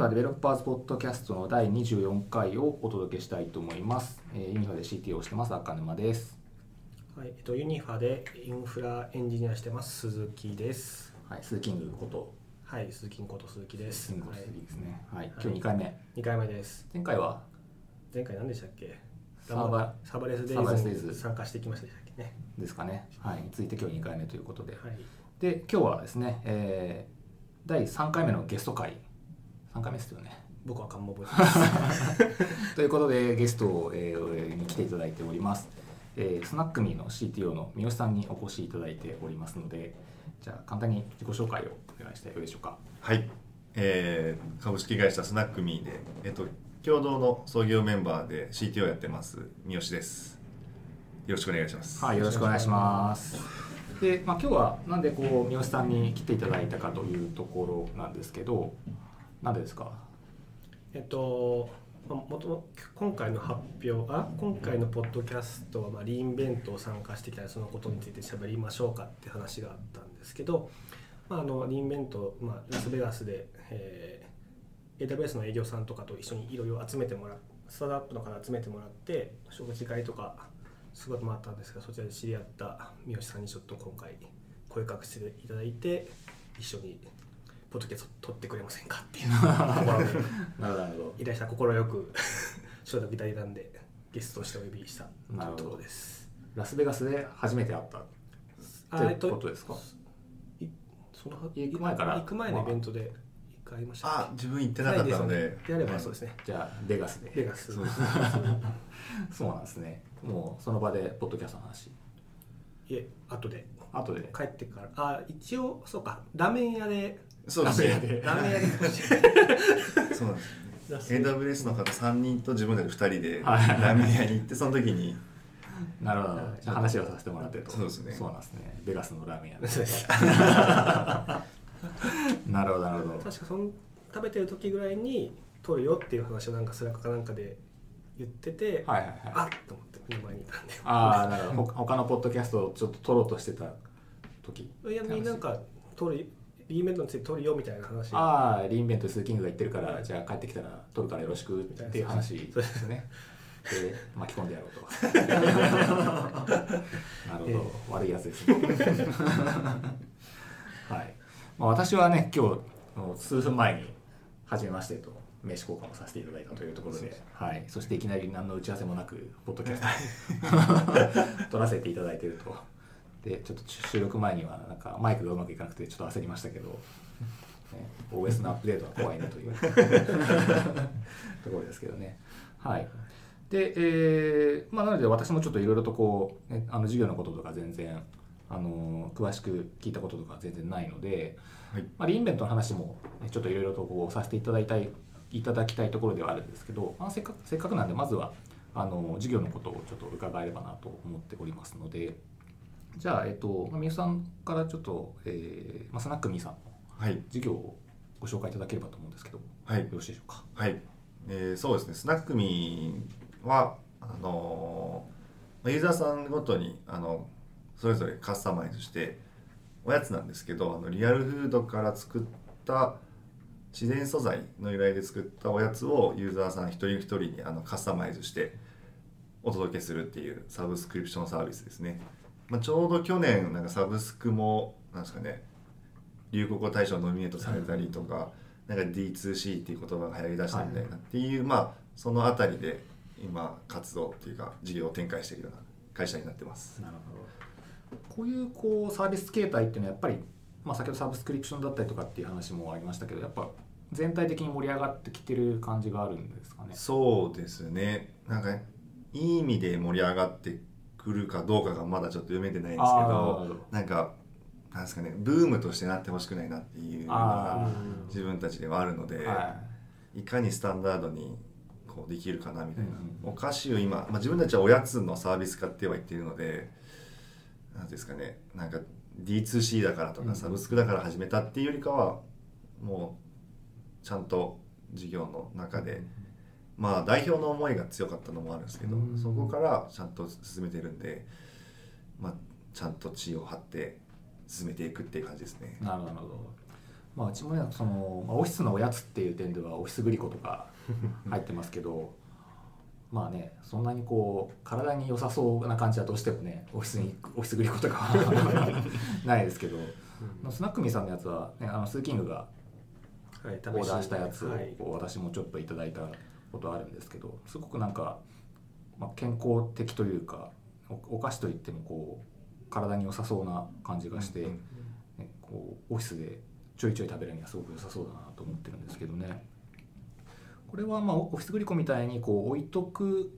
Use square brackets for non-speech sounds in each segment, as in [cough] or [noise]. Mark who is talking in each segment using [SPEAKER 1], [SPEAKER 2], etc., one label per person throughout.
[SPEAKER 1] ファ Developers Podcast の第24回をお届けしたいと思います。えーユニファで CTO をしてます赤沼です。
[SPEAKER 2] はい、えっと、ユニファでインフラエンジニアしてます鈴木です。
[SPEAKER 1] はい、スーキングこと
[SPEAKER 2] はい、鈴木こと鈴木です。
[SPEAKER 1] 鈴木ですね。はい、
[SPEAKER 2] はい
[SPEAKER 1] 今日2回目。
[SPEAKER 2] 2回目です。
[SPEAKER 1] 前回は？
[SPEAKER 2] 前回何でしたっけ？
[SPEAKER 1] サーバ
[SPEAKER 2] Serverless Days に参加してきましたでしたっけ？ね。
[SPEAKER 1] ですかね。はい、について今日2回目ということで。
[SPEAKER 2] はい。
[SPEAKER 1] で、今日はですね、えー第3回目のゲスト会。3回目ですよね。
[SPEAKER 2] 僕はカンモ覚えてます。[laughs]
[SPEAKER 1] ということでゲストを、えーに来ていただいております、えースナックミーの CTO の三好さんにお越しいただいておりますのでじゃあ簡単に自己紹介をお願いしてよいでしょうか。
[SPEAKER 3] はい、えー株式会社スナックミーで、えっと、共同の創業メンバーで CTO やってます三好です。よろしくお願いします。
[SPEAKER 1] はいよろしくお願いします。で、まあ、今日はなんでこう三好さんに来ていただいたかというところなんですけどなんですか？
[SPEAKER 2] えっと、もとも今回の発表あ今回のポッドキャストは、まあ、リインベントを参加してきたりそのことについて喋りましょうかって話があったんですけど、まあ、あのリインベント、まあ、ラスベガスで、えー AWS の営業さんとかと一緒にいろいろ集めてもらってスタートアップの方集めてもらって食事会とかすごい回ったんですがそちらで知り合った三好さんにちょっと今回声かけしていただいて一緒にポッドキャスト撮ってくれませんかっていう。ところで。
[SPEAKER 1] なるほどなるほど。
[SPEAKER 2] 依頼者快く [laughs] 承諾いただいたんでゲストとしてお呼びしたところです。
[SPEAKER 1] ラスベガスで初めて会ったってことですか？
[SPEAKER 2] いその
[SPEAKER 1] 行く前から？
[SPEAKER 2] 行く前のイベントで一回会いました。
[SPEAKER 3] あ自分行ってなかったので。
[SPEAKER 2] であればそうですね。
[SPEAKER 1] じゃあベガスで。
[SPEAKER 2] ベガス。
[SPEAKER 3] そうです。[laughs]
[SPEAKER 1] そうなんですね。もうその場でポッドキャストの話。
[SPEAKER 2] いえ後で。
[SPEAKER 1] 後で。
[SPEAKER 2] 帰ってから。あ一応そうか。ラーメン屋で
[SPEAKER 3] そうですね。
[SPEAKER 2] ラーメン屋で。[laughs]
[SPEAKER 3] そうなんです AWS の方3人と自分たち2人で
[SPEAKER 1] はい。
[SPEAKER 3] ラーメン屋に行ってその時に。
[SPEAKER 1] なるほど。話をさせてもらってると。
[SPEAKER 3] そうですね。
[SPEAKER 1] そうなんですね。ベガスのラーメン屋で。
[SPEAKER 2] そうです。[laughs]
[SPEAKER 1] なるほどなるほど。
[SPEAKER 2] 確かその食べてる時ぐらいに撮るよっていう話をなんか Slack かなんかで言ってて、
[SPEAKER 1] はいはいはい。
[SPEAKER 2] あっと思って目の前にいたんで。
[SPEAKER 1] ああなるほど。ほ他のポッドキャストをちょっと撮ろうとしてた時
[SPEAKER 2] いやなんか撮る re:Invent について撮るよみたいな話。
[SPEAKER 1] ああ re:Invent スーキングが言ってるからじゃあ帰ってきたら撮るからよろしくっていう話ですね。で巻き込んでやろうと。[laughs] なるほど、悪いやつですね。[laughs] はい、まあ、私はね今日数分前に初めましてと名刺交換をさせていただいたというところで、はい、そしていきなり何の打ち合わせもなくポッドキャスト [laughs] 撮らせていただいているとでちょっと収録前にはなんかマイクがうまくいかなくてちょっと焦りましたけど、ね、OS のアップデートは怖いなという [laughs] ところですけどね。はい。で、えーまあ、なので私もちょっといろいろとこう、ね、あの授業のこととか全然あの詳しく聞いたこととか全然ないので、
[SPEAKER 3] はい。
[SPEAKER 1] まあ、リインベントの話も、ね、ちょっといろいろとこうさせていただいたいいただきたいところではあるんですけど、まあ、せっかくせっかくなんでまずはあの授業のことをちょっと伺えればなと思っておりますのでじゃあ、えっと、まあ、みゆさんからちょっと、えーまあ、スナックミーさんの
[SPEAKER 3] はい。
[SPEAKER 1] 授業をご紹介いただければと思うんですけど、
[SPEAKER 3] はい。
[SPEAKER 1] よろしいでしょうか？
[SPEAKER 3] はい、えーそうですね。スナックミーはあのユーザーさんごとにあのそれぞれカスタマイズしておやつなんですけどあのリアルフードから作った自然素材の由来で作ったおやつをユーザーさん一人一人にあのカスタマイズしてお届けするっていうサブスクリプションサービスですね、まあ、ちょうど去年なんかサブスクもなんですかね流行語大賞ノミネートされたりとか、なんか D2C っていう言葉が流行りだしたみたいなっていう、まあそのあたりで今活動っていうか事業を展開しているような会社になってます。
[SPEAKER 1] なるほどこういうこうサービス形態っていうのはやっぱり、まあ、先ほどサブスクリプションだったりとかっていう話もありましたけどやっぱ全体的に盛り上がってきてる感じがあるんですかね？
[SPEAKER 3] そうですねなんかいい意味で盛り上がってくるかどうかがまだちょっと読めてないんですけど
[SPEAKER 1] ど。
[SPEAKER 3] なんかなんですかねブームとしてなってほしくないなっていうの
[SPEAKER 1] あ
[SPEAKER 3] が
[SPEAKER 1] ー。
[SPEAKER 3] 自分たちではあるので、
[SPEAKER 1] はい。
[SPEAKER 3] かにスタンダードにこうできるかなみたいな、
[SPEAKER 1] うんうん
[SPEAKER 3] お菓子を今、まあ、自分たちはおやつのサービス化っては言っているのでなんていうんですかねなんか D2C だからと
[SPEAKER 1] うん。
[SPEAKER 3] かサブスクだから始めたっていうよりかはもうちゃんと事業の中でまあ代表の思いが強かったのもあるんですけど
[SPEAKER 1] うん。
[SPEAKER 3] そこからちゃんと進めてるんで、まあ、ちゃんと地を張って進めていくっていう感じですね。
[SPEAKER 1] なるほどまあ、うちもねその、まあ、オフィスのおやつっていう点ではオフィスグリコとか [laughs] 入ってますけどまあねそんなにこう体に良さそうな感じはどうしてもねオフィスにオフィスグリコとかは [laughs] ないですけど、スナックミーさんのやつは、ね、あのスーキングが
[SPEAKER 2] はい、
[SPEAKER 1] オーダーしたやつを私もちょっといただいたことあるんですけどすごくなんか、まあ、健康的というかおお菓子といってもこう体に良さそうな感じがして、
[SPEAKER 3] うん
[SPEAKER 1] ね、こうオフィスでちょいちょい食べるにはすごく良さそうだなと思ってるんですけどね。これはまあオフィスグリコみたいにこう置いとく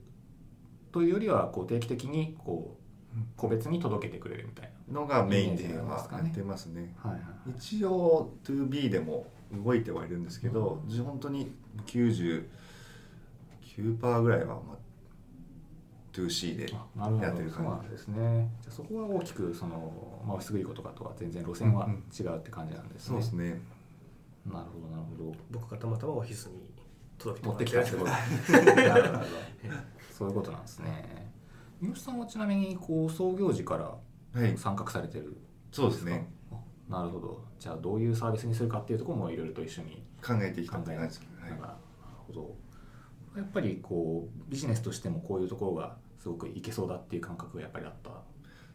[SPEAKER 1] というよりはこう定期的にこう個別に届けてくれるみたい
[SPEAKER 3] のがメインでやってますね。
[SPEAKER 1] な、はいはい。
[SPEAKER 3] 一応 2B でも動いてはいるんですけど、本当に99%ぐらいは、まあ、2C でやってる感じ。
[SPEAKER 1] んですね。じゃあそこは大きくその、まあ、オフィスグリコとかとは全然路線は違うって感じなんですね、
[SPEAKER 3] そうですね。
[SPEAKER 1] なるほどなるほど。
[SPEAKER 2] 僕がたまたまオフィスに届け
[SPEAKER 1] 持ってきた
[SPEAKER 2] ら
[SPEAKER 1] って。こ [laughs] とそういうことなんですね。三好さんはちなみにこう創業時から
[SPEAKER 3] はい。
[SPEAKER 1] 参画されてる
[SPEAKER 3] そうですね。
[SPEAKER 1] あなるほど。じゃあどういうサービスにするかっていうところもいろいろと一緒に
[SPEAKER 3] 考えてきたって
[SPEAKER 1] 考えな
[SPEAKER 3] はい。
[SPEAKER 1] なるほどやっぱりこうビジネスとしてもこういうところがすごくいけそうだっていう感覚がやっぱりあった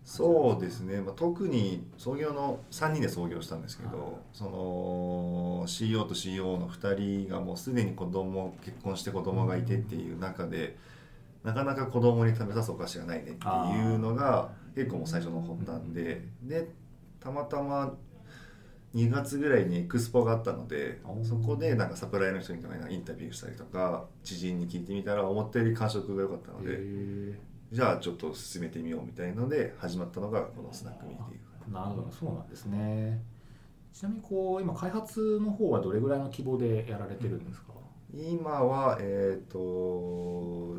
[SPEAKER 3] そうですね、まあ、特に創業の3人で創業したんですけど、
[SPEAKER 1] はい。
[SPEAKER 3] その CEO と CEO の2人がもうすでに子供結婚して子供がいてっていう中で、なかなか子供に食べさすお菓子がないねっていうのが結構もう最初の発端で、でたまたま2月ぐらいにエクスポがあったのでそこでなんかサプライの人にインタビューしたりとか知人に聞いてみたら思ったより感触が良かったので。
[SPEAKER 1] へ
[SPEAKER 3] じゃあちょっと進めてみようみたいので始まったのがこのスナックミーっていう
[SPEAKER 1] ーなるほどそうなんですね。ちなみにこう今開発の方はどれぐらいの規模でやられてるんですか、
[SPEAKER 3] 今はえっ、と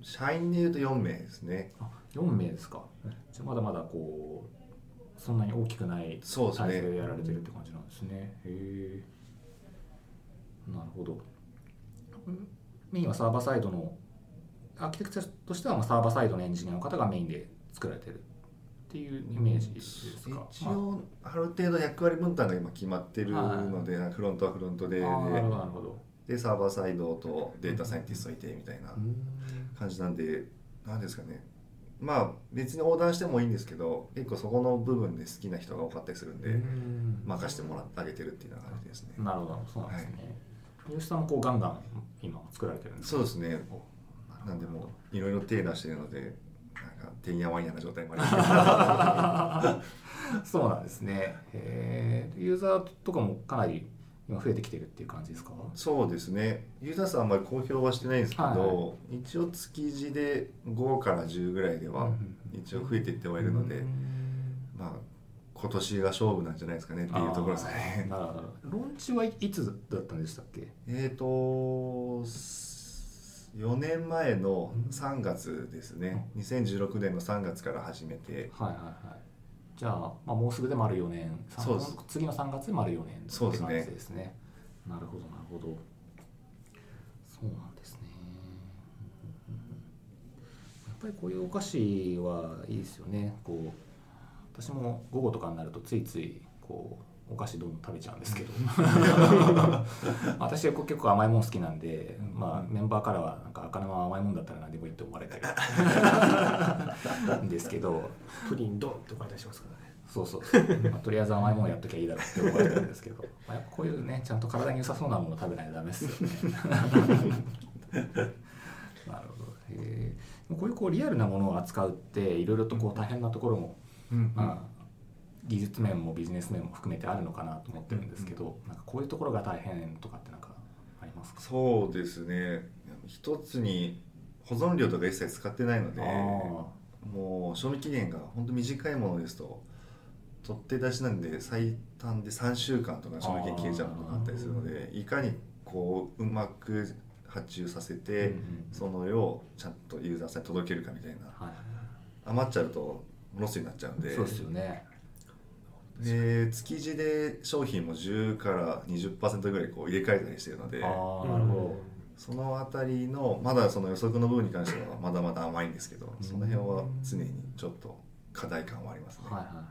[SPEAKER 3] 社員でいうと4名ですね。
[SPEAKER 1] あ4名ですか。じゃあまだまだこうそんなに大きくない
[SPEAKER 3] そうです
[SPEAKER 1] サイズで
[SPEAKER 3] ね
[SPEAKER 1] やられてるって感じなんですね。へえ。なるほど。うんメインはサーバーサイドのアーキテクチャとしてはまあサーバーサイドのエンジニアの方がメインで作られてるっていうイメージですか？
[SPEAKER 3] 一応ある程度役割分担が今決まってるので、フロントはフロントで。でサーバーサイドとデータサイエンティストいてみたいな
[SPEAKER 1] うん。
[SPEAKER 3] 感じなんで何ですかねまあ別に横断してもいいんですけど結構そこの部分で好きな人が多かったりするんで、
[SPEAKER 1] うん。
[SPEAKER 3] 任してもらってあげてるっていうような感じですね。
[SPEAKER 1] なるほど。そうなんですね。三好さんもこうガンガン今作られてるんですか？
[SPEAKER 3] そうですね。
[SPEAKER 1] お
[SPEAKER 3] なんでもういろいろ手出してるのでなんかてんやわんやな状態もあります [laughs]
[SPEAKER 1] そうなんですね。へー。ユーザーとかもかなり今増えてきてるっていう感じですか？
[SPEAKER 3] そうですね。ユーザー数はあんまり公表はしてないんですけど、
[SPEAKER 1] は
[SPEAKER 3] 一応築地で5から10ぐらいでは一応増えていってはいるので、
[SPEAKER 1] うん。
[SPEAKER 3] まあ今年が勝負なんじゃないですかねっていうところですね。
[SPEAKER 1] なるほど。ローンチはいいつだったんでしたっけ？
[SPEAKER 3] えっと4年前の3月ですね。2016年の3月から始めて。
[SPEAKER 1] はいはいはいじゃあ、まあ、もうすぐで丸4年
[SPEAKER 3] そうです。
[SPEAKER 1] 次の3月で丸4年って
[SPEAKER 3] そうですね。
[SPEAKER 1] 感じですね。なるほどなるほど。そうなんですね。やっぱりこういうお菓子はいいですよね。こう私も午後とかになるとついついこうお菓子どんどん食べちゃうんですけど。[laughs] 私は結構甘いもん好きなんで、まあ、メンバーからはなんか赤生は甘いもんだったら何でもいいって思われてる。んですけど。
[SPEAKER 2] プリンドンって書いたりしますからね。
[SPEAKER 1] そうそうそう、まあ、とりあえず甘いものやっときゃいいだろうって思われてるんですけど、まあ、やっぱこういうねちゃんと体に良さそうなもの食べないとダメですよね。[laughs] なるほど。へこういうこうリアルなものを扱うっていろいろとこう大変なところも、まあ、技術面もビジネス面も含めてあるのかなと思ってるんですけど、なんかこういうところが大変とかってなんかありますか？
[SPEAKER 3] そうですね。一つに保存料とか一切使ってないので
[SPEAKER 1] あ
[SPEAKER 3] もう賞味期限が本当短いものですと取って出しなんで最短で3週間とか賞味期限切れちゃうのがあったりするのでいかにこううまく発注させ
[SPEAKER 1] ー
[SPEAKER 3] て、
[SPEAKER 1] うんうん
[SPEAKER 3] その量をちゃんとユーザーさんに届けるかみたいな。
[SPEAKER 1] はい
[SPEAKER 3] 余っちゃうとロスになっちゃうんで
[SPEAKER 1] そうですよね
[SPEAKER 3] で築地で商品も10から20%ぐらいこう入れ替えたりしてるので
[SPEAKER 1] ああなるほ
[SPEAKER 3] そのあたりのまだその予測の部分に関してはまだまだ甘いんですけどその辺は常にちょっと課題感はありますね。
[SPEAKER 1] ど、はいはいはい。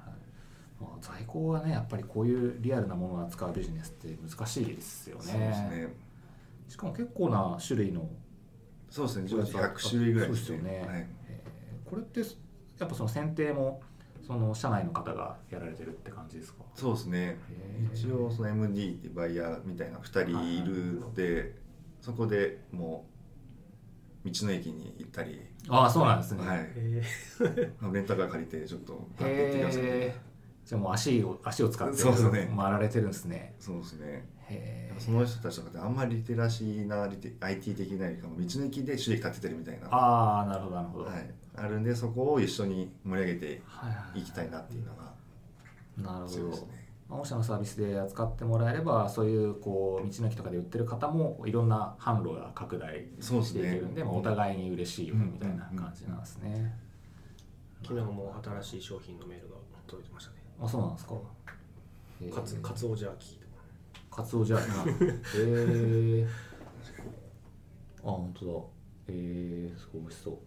[SPEAKER 1] まあ、在庫はねやっぱりこういうリアルなものを扱うビジネスって難しいですよね。
[SPEAKER 3] そうですね。
[SPEAKER 1] しかも結構な種類の
[SPEAKER 3] そうですね。常時100種類ぐらい
[SPEAKER 1] そうですよね。
[SPEAKER 3] はい、
[SPEAKER 1] えーこれってやっぱその選定もその社内の方がやられてるって感じですか？
[SPEAKER 3] そうですね。一応その MD ってバイヤーみたいな2人いるのでそこでもう道の駅に行ったり、
[SPEAKER 1] ああそうなんですね、
[SPEAKER 3] はい。レンタカー借りてちょっと買って行ってきましたけど
[SPEAKER 1] へえじゃあもう足を足を使って回られてるんですね。
[SPEAKER 3] そうですね。
[SPEAKER 1] へえ
[SPEAKER 3] その人たちとかってあんまりリテラシーなリテ IT 的なよりかも道の駅で収益立ててるみたいな。
[SPEAKER 1] ああなるほどなるほど、
[SPEAKER 3] はい、あるんでそこを一緒に盛り上げて
[SPEAKER 1] はいはい
[SPEAKER 3] い。きたいなっていうのが
[SPEAKER 1] なるほど。
[SPEAKER 3] 強いですね。
[SPEAKER 1] まあ御社のサービスで扱ってもらえればそういうこう道の駅とかで売ってる方もいろんな販路が拡大
[SPEAKER 3] そうですね。
[SPEAKER 1] していけるん。でまあ、お互いに嬉しいよねみたいな感じなんですね、
[SPEAKER 2] ー昨日も新しい商品のメールが届いてましたね
[SPEAKER 1] あそうなんですか。へー
[SPEAKER 2] カツカツオジャーキーとか
[SPEAKER 1] カツオじゃあへえあ本当だ。えー、すごい美味しそう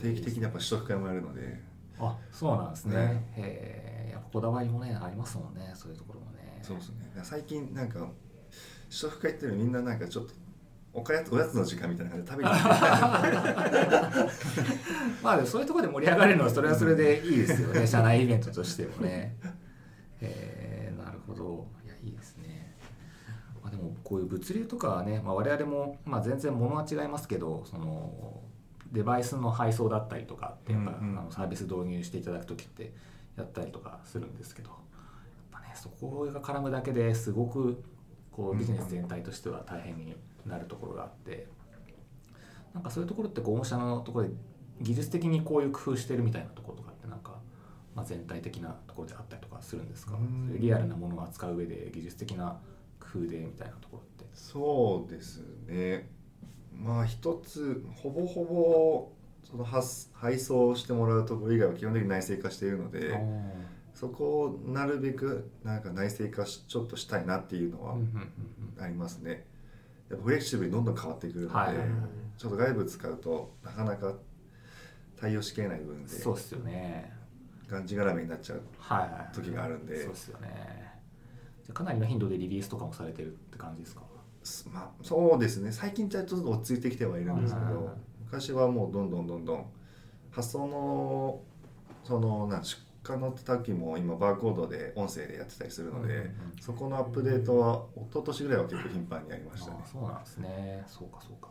[SPEAKER 3] 定期的にやっぱ試食会もやるので。
[SPEAKER 1] あそうなんですね。
[SPEAKER 3] ね。
[SPEAKER 1] へえやっぱこだわりもねありますもんねそういうところもね。
[SPEAKER 3] そうですね。最近なんか試食会っていうのみんななんかちょっとおかやつおやつの時間みたいな感じで食べに行って [laughs]
[SPEAKER 1] まあでもそういうところで盛り上がれるのはそれはそれでいいですよね。[laughs] 社内イベントとしてもね。えー、なるほど。いやいいですね、まあ、でもこういう物流とかはね、まあ、我々も、まあ、全然物は違いますけどそのデバイスの配送だったりとかってやっぱ、あのサービス導入していただく時ってやったりとかするんですけどやっぱねそこが絡むだけですごくこうビジネス全体としては大変になるところがあってなんかそういうところってこう御社のところで技術的にこういう工夫してるみたいなところとかってなんか、まあ、全体的なところであったりとかするんですか？
[SPEAKER 3] うん。
[SPEAKER 1] そういうリアルなものを扱う上で技術的な工夫でみたいなところって。
[SPEAKER 3] そうですねまあ一つほぼほぼその発配送してもらうところ以外は基本的に内製化しているのでそこをなるべくなんか内製化しちょっとしたいなっていうのはありますね。やっぱフレキシブルにどんどん変わってくるので、
[SPEAKER 1] はい。
[SPEAKER 3] ちょっと外部使うとなかなか対応しきれない部分
[SPEAKER 1] うん
[SPEAKER 3] で
[SPEAKER 1] そうですよね。
[SPEAKER 3] がんじがらめになっちゃう時があるんで。
[SPEAKER 1] そうですよね。かなりの頻度でリリースとかもされてるって感じですか？
[SPEAKER 3] すまあ、そうですね。最近ちょっと落ち着いてきてはいるんですけど昔はもうどんどんどんどん発送のそのなん出荷の時も今バーコードで音声でやってたりするので、
[SPEAKER 1] うんうんうん。
[SPEAKER 3] そこのアップデートは一昨年ぐらいは結構頻繁にやりましたね。
[SPEAKER 1] あそうなんですねそうか。そうか。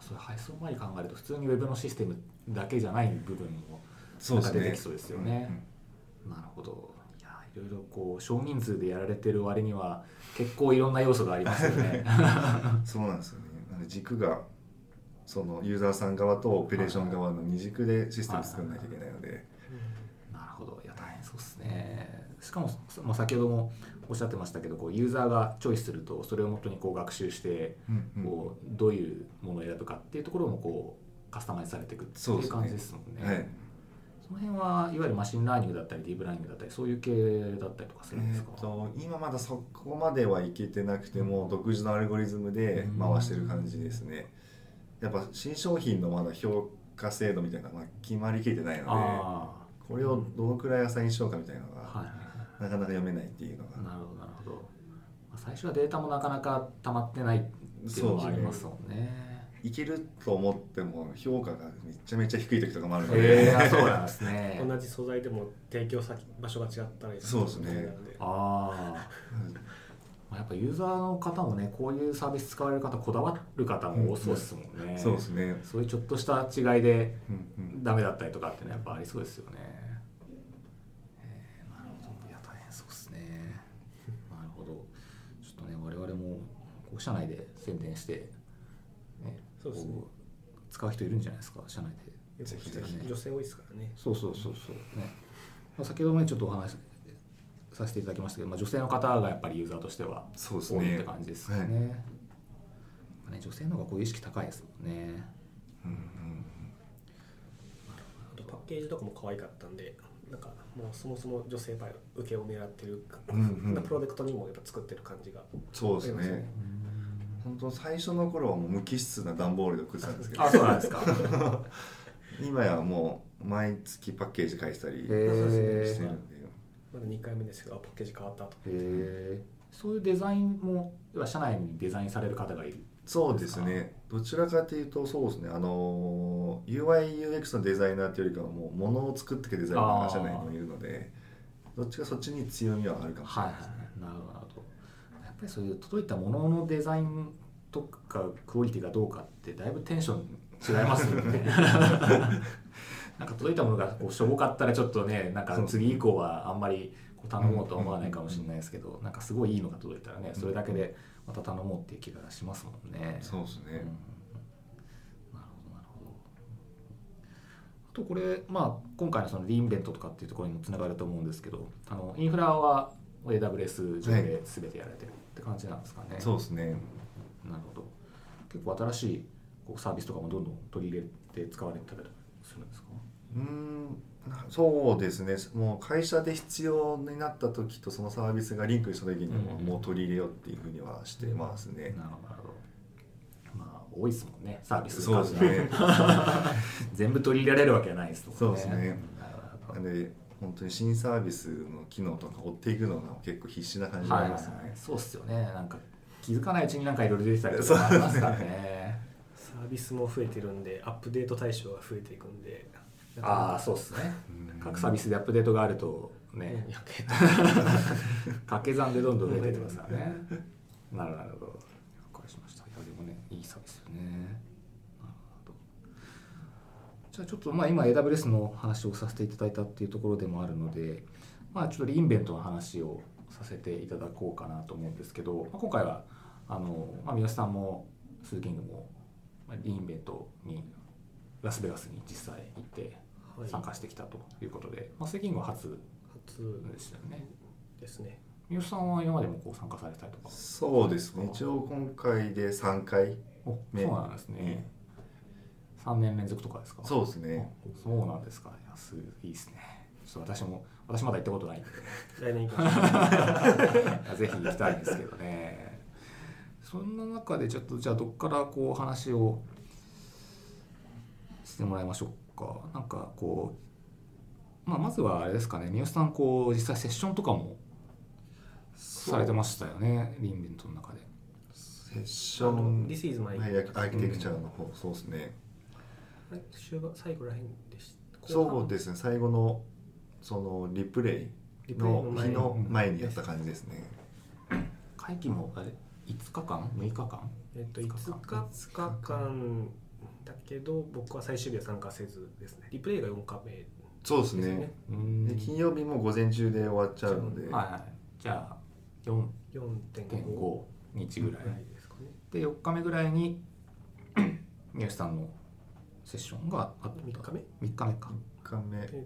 [SPEAKER 1] それ配送前に考えると普通にウェブのシステムだけじゃない部分も出てきそうですよね。なるほどいろいろこう少人数でやられてる割には結構いろんな要素がありますよね。
[SPEAKER 3] う [laughs] んそうなんですよね。なんで軸がそのユーザーさん側とオペレーション側の二軸でシステム作らないといけないので。
[SPEAKER 1] なるほど。いや大変そうですね。しかも、まあ、先ほどもおっしゃってましたけどこうユーザーがチョイスするとそれをもとにこう学習してこうどういうものを選ぶかっていうところもこうカスタマイズされていくっていう感じですもんね。
[SPEAKER 3] はい
[SPEAKER 1] その辺はいわゆる machine learning だったり deep learning だったりそういう系だったりとかするんですか、
[SPEAKER 3] えー、と今まだそこまではいけてなくても独自のアルゴリズムで回してる感じですね。やっぱ新商品のまだ評価制度みたいなのが決まりきれてないので
[SPEAKER 1] あ
[SPEAKER 3] これをどのくらいアサインしようかみたいなのが
[SPEAKER 1] あはい
[SPEAKER 3] なかなか読めないっていうの
[SPEAKER 1] い
[SPEAKER 3] が。
[SPEAKER 1] なるほどなるほど、まあ、最初はデータもなかなか溜まってないっていうのはありますもんね
[SPEAKER 3] いけると思っても評価がめちゃめちゃ低い時とかもあるの
[SPEAKER 1] へ
[SPEAKER 3] で、
[SPEAKER 1] えー、そうなんですね。[laughs]
[SPEAKER 2] 同じ素材でも提供先場所が違ったり。
[SPEAKER 3] そうですね。
[SPEAKER 1] ああまあやっぱユーザーの方もねこういうサービス使われる方こだわる方も多そうですもんね、
[SPEAKER 3] そうですね、
[SPEAKER 1] そういうちょっとした違いで
[SPEAKER 3] うんうん。
[SPEAKER 1] ダメだったりとかっていうのはやっぱありそうですよね。えーなるほど。いや大変そうですね。[laughs] なるほど。ちょっとね我々もこう社内で宣伝して、ね、
[SPEAKER 2] そうですね。
[SPEAKER 1] こう使う人いるんじゃないですか社内で。
[SPEAKER 3] ぜひぜひ
[SPEAKER 2] 女性多いですからね。
[SPEAKER 1] そうそうそうそう。ね。まあ先ほどもねちょっとお話しさせていただきましたけど、まあ、女性の方がやっぱりユーザーとしては
[SPEAKER 3] そうです
[SPEAKER 1] 多いっ
[SPEAKER 3] ね
[SPEAKER 1] て感じですよね。
[SPEAKER 3] はい。
[SPEAKER 1] まあね女性の方がこういう意識高いですもんね。
[SPEAKER 3] うんうん
[SPEAKER 2] あとパッケージとかも可愛かったんでなんかもうそもそも女性受けを狙ってるか、
[SPEAKER 3] うんうん。
[SPEAKER 2] プロダクトにもやっぱ作ってる感じが
[SPEAKER 3] そうです
[SPEAKER 2] ありますよ
[SPEAKER 3] ね本当最初の頃はもう無機質な段ボールで送ってたんですけど。
[SPEAKER 1] あそうなんですか。[laughs]
[SPEAKER 3] 今やもう毎月パッケージ返したりしてるんで
[SPEAKER 2] まだ2回目ですけどあパッケージ変わったと。
[SPEAKER 1] へえそういうデザインも要は社内にデザインされる方がいる。
[SPEAKER 3] そうですね。どちらかというとそうですね。あの UIUX のデザイナーっていうよりかはもうものを作ってくデザイナーが社内にもいるのでどっちかそっちに強みはあるかもしれ
[SPEAKER 1] はい
[SPEAKER 3] ないですね、
[SPEAKER 1] はいなるほどなるほど。やっぱりそういう届いたもののデザインとかクオリティがどうかってだいぶテンション違いますよね。[laughs] なんか届いたものがこうしょぼかったらちょっとねなんか次以降はあんまりこう頼もうとは思わないかもしれないですけどなんかすごいいいのが届いたらねそれだけでまた頼もうっていう気がしますもんね。
[SPEAKER 3] そうですね、
[SPEAKER 1] うん。なるほどなるほど。あとこれ、まあ、今回のそのリインベントとかっていうところにもつながると思うんですけどあのインフラは AWS 上で全てやられてるって感じなんですかね、
[SPEAKER 3] そうですね
[SPEAKER 1] なるほど。結構新しいこうサービスとかもどんどん取り入れて使われてたりするんですか？
[SPEAKER 3] うーんそうですね。もう会社で必要になった時とそのサービスがリンクした時にも
[SPEAKER 1] うん
[SPEAKER 3] もう取り入れようっていうふうにはしてますね、
[SPEAKER 1] なるほどなるほど。まあ多いですもんね。サービス
[SPEAKER 3] そうですね。[laughs]
[SPEAKER 1] 全部取り入れられるわけはないですもんね。
[SPEAKER 3] そうですね。
[SPEAKER 1] なるほど。
[SPEAKER 3] なんで本当に新サービスの機能とか追っていくのが結構必死な感じになりますよね、
[SPEAKER 1] はいはいはい。そうっすよね。なんか気づかないうちになんかいろいろ出てたりとかありますからね。
[SPEAKER 2] サービスも増えてるんでアップデート対象が増えていくんで
[SPEAKER 1] ああそうっすね。
[SPEAKER 3] うん。
[SPEAKER 1] 各サービスでアップデートがあるとね [laughs] 掛け算でどんどん増えてますからね。なるほどなるほど。了解しました。いやでもねいいサービスよね。なるほど。じゃあちょっとまあ今 AWS の話をさせていただいたっていうところでもあるのでまあちょっとリインベントの話をさせていただこうかなと思うんですけど、まあ、今回はあの、まあ、三好さんも鈴木キングも、まあ、リインベントにラスベガスに実際行って
[SPEAKER 2] はい。
[SPEAKER 1] 参加してきたということで、まあ、鈴木キングは初
[SPEAKER 2] 初
[SPEAKER 1] でしたよね。
[SPEAKER 2] ですね。
[SPEAKER 1] 三好さんは今までもこう参加されたりとか？
[SPEAKER 3] そうですね。一応今回で3回
[SPEAKER 1] お
[SPEAKER 3] ね
[SPEAKER 1] そうなんですね、3年連続とかですか？
[SPEAKER 3] そうですね。
[SPEAKER 1] おそうなんですか。いやすいいですね。ちょっと私も私まだ行ったことないんで。[laughs]
[SPEAKER 2] 来年行きましょう。[laughs]
[SPEAKER 1] ぜひ行きたいんですけどねそんな中でちょっとじゃあどっからこう話をしてもらいましょうか。なんかこう、まあ、まずはあれですかね。三好さんこう実際セッションとかもされてましたよね。リインベントの中で。
[SPEAKER 3] セッション
[SPEAKER 2] This is my
[SPEAKER 3] はいアーキテクチャの方、そうですね。
[SPEAKER 2] あれ終盤最後らへんでした
[SPEAKER 3] そうですね。最後のそのリプレイの日の前にやった感じですね。[coughs]
[SPEAKER 1] 会期もあれ？5日間？6日間？
[SPEAKER 2] えっと5日間だけど僕は最終日は参加せずですね。リプレイが4日目
[SPEAKER 3] そうですね。
[SPEAKER 2] ですね。
[SPEAKER 1] うん
[SPEAKER 3] で金曜日も午前中で終わっちゃうので、
[SPEAKER 1] はいはい。じゃあ4.5
[SPEAKER 2] 4.5
[SPEAKER 1] 日ぐらい、
[SPEAKER 2] ぐらいですかね。
[SPEAKER 1] で4日目ぐらいに三好さんのセッションがあった。
[SPEAKER 2] 3日目
[SPEAKER 1] ？3日目か。
[SPEAKER 3] 4日目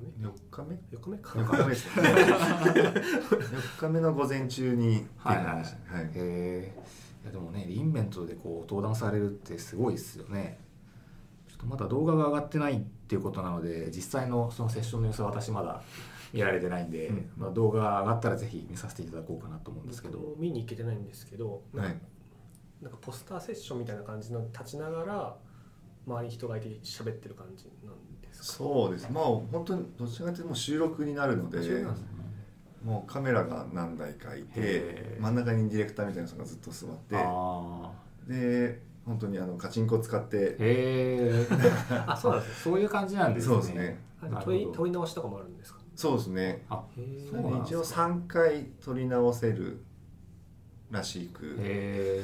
[SPEAKER 2] えですかね
[SPEAKER 3] 4日目
[SPEAKER 2] ？4日目？か
[SPEAKER 3] 4日目ですね。[laughs] 4日目の午前中にっていう感じでしたはい。
[SPEAKER 1] へえいやでもねリインベントでこう登壇されるってすごいですよね。ちょっとまだ動画が上がってないっていうことなので実際のそのセッションの様子は私まだ見られてないんで、
[SPEAKER 3] うん。
[SPEAKER 1] まあ、動画が上がったらぜひ見させていただこうかなと思うんですけど、
[SPEAKER 2] 見に行けてないんですけどなんか
[SPEAKER 3] はい。
[SPEAKER 2] なんかポスターセッションみたいな感じの立ちながら周りに人がいて喋ってる感じなんで
[SPEAKER 3] そうです。まあ本当にどちらかというともう収録になるので
[SPEAKER 2] 収録なんです
[SPEAKER 3] もうカメラが何台かい
[SPEAKER 1] へ
[SPEAKER 3] て
[SPEAKER 1] ー
[SPEAKER 3] 真ん中にディレクターみたいな人がずっと座って
[SPEAKER 1] あ
[SPEAKER 3] で本当にあのカチンコを使って
[SPEAKER 1] ーへえ。[laughs]
[SPEAKER 2] あそうなんです
[SPEAKER 1] そういう感じなんですね。
[SPEAKER 3] そうですね。
[SPEAKER 2] 問い問い直しとかもあるんですか？
[SPEAKER 3] そうですね。
[SPEAKER 1] あ
[SPEAKER 2] へ
[SPEAKER 1] そうなんですか
[SPEAKER 3] 一応3回撮り直せるらしく
[SPEAKER 1] へ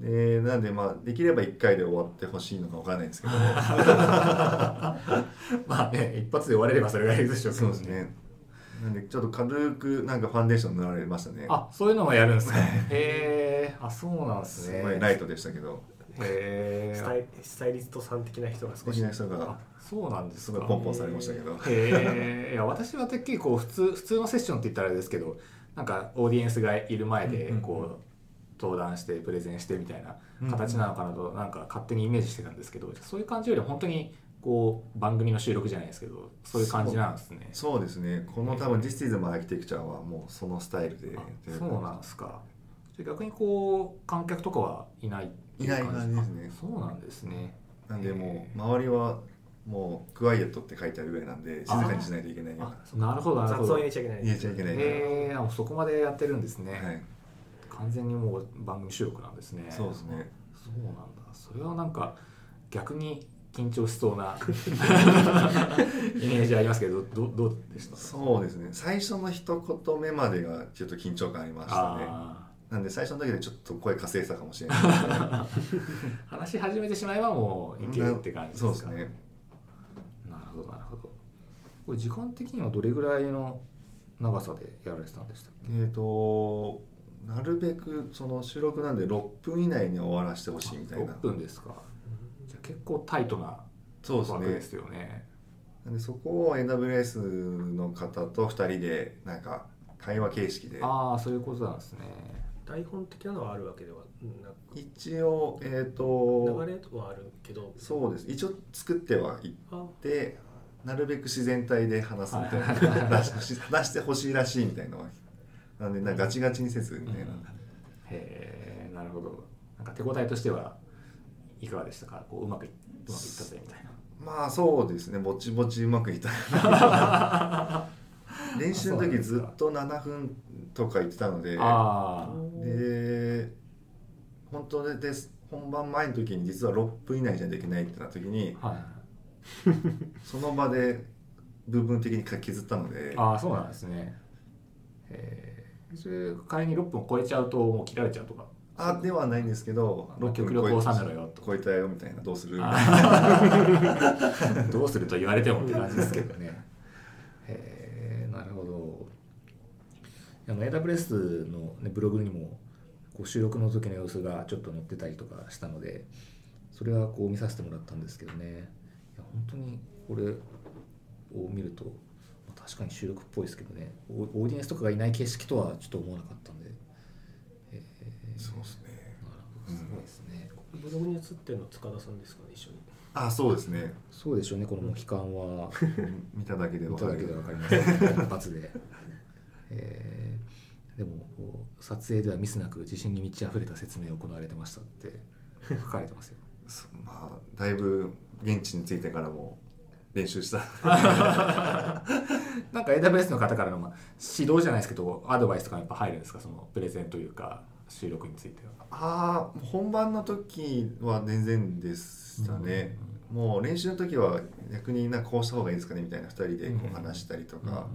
[SPEAKER 3] でなんでまあできれば1回で終わってほしいのかわからないんですけど。
[SPEAKER 1] え [laughs] まあね一発で終われればそれがいいでしょうけど
[SPEAKER 3] そうですね。なんでちょっと軽くなんかファンデーション塗られましたね。
[SPEAKER 1] あそういうのもやるんですか？へえあそうなんです
[SPEAKER 3] す
[SPEAKER 1] ね
[SPEAKER 3] ごいライトでしたけど。
[SPEAKER 1] へえ
[SPEAKER 2] スタイスタイリストさん的な人が少し。
[SPEAKER 3] な人
[SPEAKER 1] あ
[SPEAKER 3] が
[SPEAKER 1] そうなんです
[SPEAKER 3] す
[SPEAKER 1] か
[SPEAKER 3] ごいポンポンされましたけど。
[SPEAKER 1] へえいや私は結構普通普通のセッションって言ったらあれですけどなんかオーディエンスがいる前で
[SPEAKER 3] うんうんうん。
[SPEAKER 1] こう登壇してプレゼンしてみたいな形なのかなとなんか勝手にイメージしてたんですけどそういう感じより本当にこう番組の収録じゃないですけどそういう感じなんですね。
[SPEAKER 3] そうですね。この多分「This is my architecture」はもうそのスタイルで。
[SPEAKER 1] そうなんですか。逆にこう観客とかはいない
[SPEAKER 3] いない感じですね。
[SPEAKER 1] あそうなんですね。
[SPEAKER 3] なんでもう周りはもうクワイエットって書いてあるぐらいなんで静かにしないといけないような。
[SPEAKER 1] なるほどなるほど。
[SPEAKER 2] 雑音入れちゃいけない
[SPEAKER 3] 入れちゃいけないから、
[SPEAKER 1] えー、あもうそこまでやってるんですね、
[SPEAKER 3] はい、
[SPEAKER 1] 完全にもう番組収録なんですね。
[SPEAKER 3] そうですね。
[SPEAKER 1] そうなんだ。それはなんか逆に緊張しそうな [laughs] イメージありますけどどどうでした？
[SPEAKER 3] そうですね。最初の一言目までがちょっと緊張感ありましたね。
[SPEAKER 1] あ
[SPEAKER 3] なんで最初の時でちょっと声かせてたかもしれない。
[SPEAKER 1] ー話し始めてしまえばもういけるって感じですか？
[SPEAKER 3] そうですね。
[SPEAKER 1] なるほどなるほど。これ時間的にはどれぐらいの長さでやられてたんでしたっけ？
[SPEAKER 3] えっ、となるべくその収録なんで6分以内に終わらせてほしいみたいな。
[SPEAKER 1] 6分ですか。じゃあ結構タイトな
[SPEAKER 3] そうですね。
[SPEAKER 1] 枠ですよね。
[SPEAKER 3] なんでそこを AWS の方と2人でなんか会話形式で。
[SPEAKER 1] ああそういうことなんですね。
[SPEAKER 2] 台本的なのはあるわけではな
[SPEAKER 3] 一応えっ、
[SPEAKER 2] く
[SPEAKER 3] と
[SPEAKER 2] 流れはあるけど。
[SPEAKER 3] そうです。一応作ってはい
[SPEAKER 2] あ
[SPEAKER 3] ってなるべく自然体で話すみたいな。[laughs] 話し話してほしいらしいみたいなのはなんでなんかガチガチにせずみたいな、
[SPEAKER 1] へえなるほど。なんか手応えとしてはいかがでしたか？こううまくいうまくいったぜみたいな。
[SPEAKER 3] まあそうですね。ぼちぼちうまくいった。[laughs] 練習の時ずっと7分とか言ってたので。
[SPEAKER 1] あ
[SPEAKER 3] で本当でです本番前の時に実は6分以内じゃなきないってなった時に
[SPEAKER 1] あはい。
[SPEAKER 3] その場で部分的に削ったので。
[SPEAKER 1] ああそうなんですね。へえそれ仮に6分超えちゃうともう切られちゃうとか。
[SPEAKER 3] あではないんですけど
[SPEAKER 1] まあ極力収めろよと
[SPEAKER 3] 超えたよみたいなどうする？みたいな
[SPEAKER 1] あ [laughs] どうすると言われてもって感じですけどね。[laughs] へえなるほど。あの AWS の、ね、ブログにもこう収録の時の様子がちょっと載ってたりとかしたのでそれはこう見させてもらったんですけどね。いや本当にこれを見ると、まあ確かに収録っぽいですけどね。オーディエンスとかがいない景色とはちょっと思わなかったんで、えー
[SPEAKER 3] そうですね。
[SPEAKER 1] なるほど。すごいですね、
[SPEAKER 2] ブログに映ってるの塚田さんですかね一緒に。
[SPEAKER 3] あそうですね。
[SPEAKER 1] そうでしょうねこのモヒカンは。[laughs]
[SPEAKER 3] 見ただけで
[SPEAKER 1] 見
[SPEAKER 3] 分か
[SPEAKER 1] ります。ね一発で、えーでもこう撮影ではミスなく自信に満ち溢れた説明を行われてましたって書かれてますよ。[laughs]
[SPEAKER 3] そまあだいぶ現地に着いてからも練習した。[laughs]
[SPEAKER 1] なんか AWS の方からの、まあ、指導じゃないですけどアドバイスとかやっぱ入るんですか？そのプレゼンというか収録については。
[SPEAKER 3] ああ本番の時は全然でしたね、もう練習の時は逆になこうした方がいいですかね？みたいな2人でこ
[SPEAKER 1] うん
[SPEAKER 3] う話したりと
[SPEAKER 1] うん
[SPEAKER 3] か、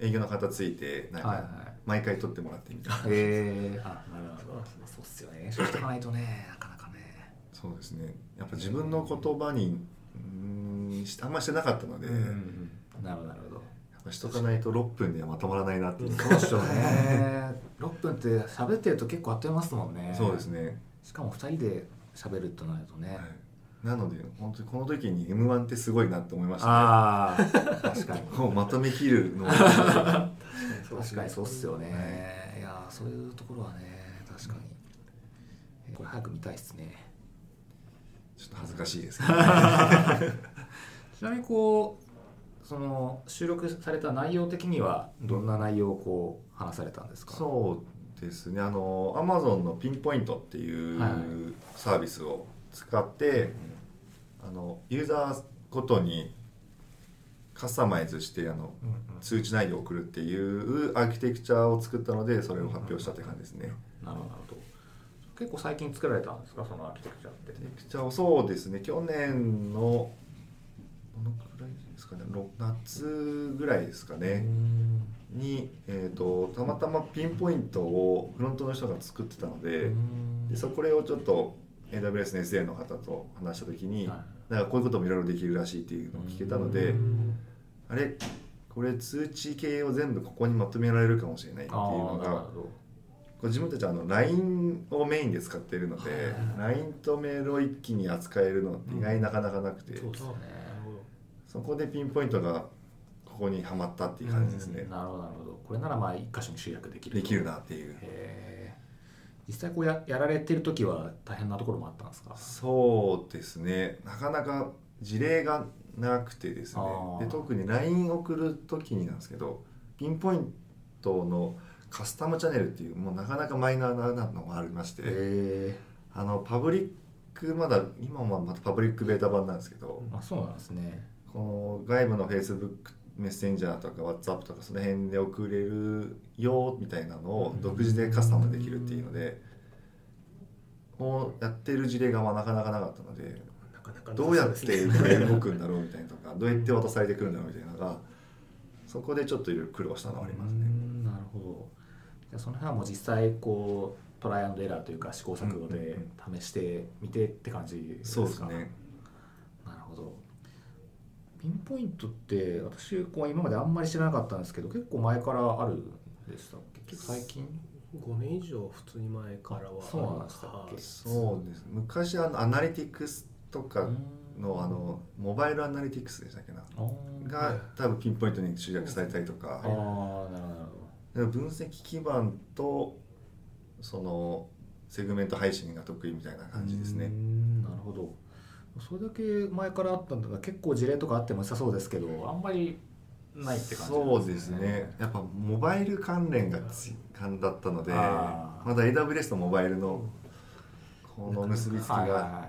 [SPEAKER 3] 営業の方ついてなんか毎回撮ってもらってみたいな、
[SPEAKER 1] えー、[laughs] あなるほど。そうっすよね。練習しとかないとねなかなかね。
[SPEAKER 3] そうですね。やっぱ自分の言葉にうんしあんましてなかったので、やっ
[SPEAKER 1] なるほどなるほど。
[SPEAKER 3] ぱしとかないと6分ではまとまらないなっていう、
[SPEAKER 1] そうでね。6分って喋ってると結構あっという間ですもんね。
[SPEAKER 3] そうですね、
[SPEAKER 1] しかも2人で喋るとなるとね、
[SPEAKER 3] はい、なので本当にこの時に m 1ってすごいなって思いましたね。
[SPEAKER 1] ああ確かに。
[SPEAKER 3] こうまとめきるの
[SPEAKER 1] 確かにそうっすよね、い、やーそういうところはね確かに。これ早く見たいっすね
[SPEAKER 3] と恥ずかしいですけど、[laughs]
[SPEAKER 1] ちなみにこうその収録された内容的にはどんな内容をこう話されたんですか？
[SPEAKER 3] そうですね。あの Amazon のピンポイントっていう
[SPEAKER 1] はい。
[SPEAKER 3] サービスを使って、あのユーザーごとにカスタマイズしてあの
[SPEAKER 1] うんうん。
[SPEAKER 3] 通知内容を送るっていうアーキテクチャを作ったのでそれを発表したって感じですね。
[SPEAKER 1] なるほど結構最近作られたんですかそのアーキテクチャって。
[SPEAKER 3] アーキテクチャをそうですね。去年のどのくらいですかね。ろ夏ぐらいですかね、に、えー、とたまたまピンポイントをフロントの人が作ってたので,、でそこれをちょっと AWS の SA の方と話した時に、
[SPEAKER 1] は
[SPEAKER 3] なんかこういうこともいろいろできるらしいっていうのを聞けたので、
[SPEAKER 1] うん。
[SPEAKER 3] あれ？これ通知系を全部ここにまとめられるかもしれないっていう
[SPEAKER 1] あ
[SPEAKER 3] のが自分たちはあの LINE をメインで使ってるので、
[SPEAKER 1] はい
[SPEAKER 3] LINE とメールを一気に扱えるのって意外になかなかなくて、
[SPEAKER 1] そうですね。
[SPEAKER 3] そこでピンポイントがここにはまったっていう感じですね、
[SPEAKER 1] なるほどなるほど。これならまあ一箇所に集約できる。
[SPEAKER 3] できるなっていう。
[SPEAKER 1] 実際こうややられてる時は大変なところもあったんですか？
[SPEAKER 3] そうですね。なかなか事例がなくてですね。で特に LINE 送る時になんですけどピンポイントのカスタムチャンネルっていうもうなかなかマイナーなのがありまして、
[SPEAKER 1] へ
[SPEAKER 3] あのパブリックまだ今はまたパブリックベータ版なんですけど、
[SPEAKER 1] あそうなんですね。
[SPEAKER 3] この外部の Facebook メッセンジャーとか WhatsApp とかその辺で送れるよみたいなのを独自でカスタムできるっていうので、こうやってる事例がまあなかなかなかったのでどうやってこれ動くんだろうみたいなとかどうやって渡されてくるんだろうみたいなのがそこでちょっといろいろ苦労したのはありますね。
[SPEAKER 1] その辺はもう実際こうトライアンドエラーというか試行錯誤で試してみてって感じですか、
[SPEAKER 3] そうですね。
[SPEAKER 1] なるほど。ピンポイントって私こう今まであんまり知らなかったんですけど結構前からあるんでしたっけ？結構最近
[SPEAKER 2] ？5年以上普通に前からは
[SPEAKER 1] そうなんでしたっけ
[SPEAKER 3] そうです。昔あのアナリティクスとか
[SPEAKER 1] うん。
[SPEAKER 3] のあのモバイルアナリティクスでしたっけな？が多分ピンポイントに集約されたりとか。
[SPEAKER 1] あーなるほどなるほど
[SPEAKER 3] 分析基盤とそのセグメント配信が得意みたいな感じですね。
[SPEAKER 1] なるほど。それだけ前からあったんだから結構事例とかあっても良さそうですけどあんまりないって感じ
[SPEAKER 3] そうですね。やっぱモバイル関連が強感だったのでまだ AWS とモバイルのこの結びつきが
[SPEAKER 1] は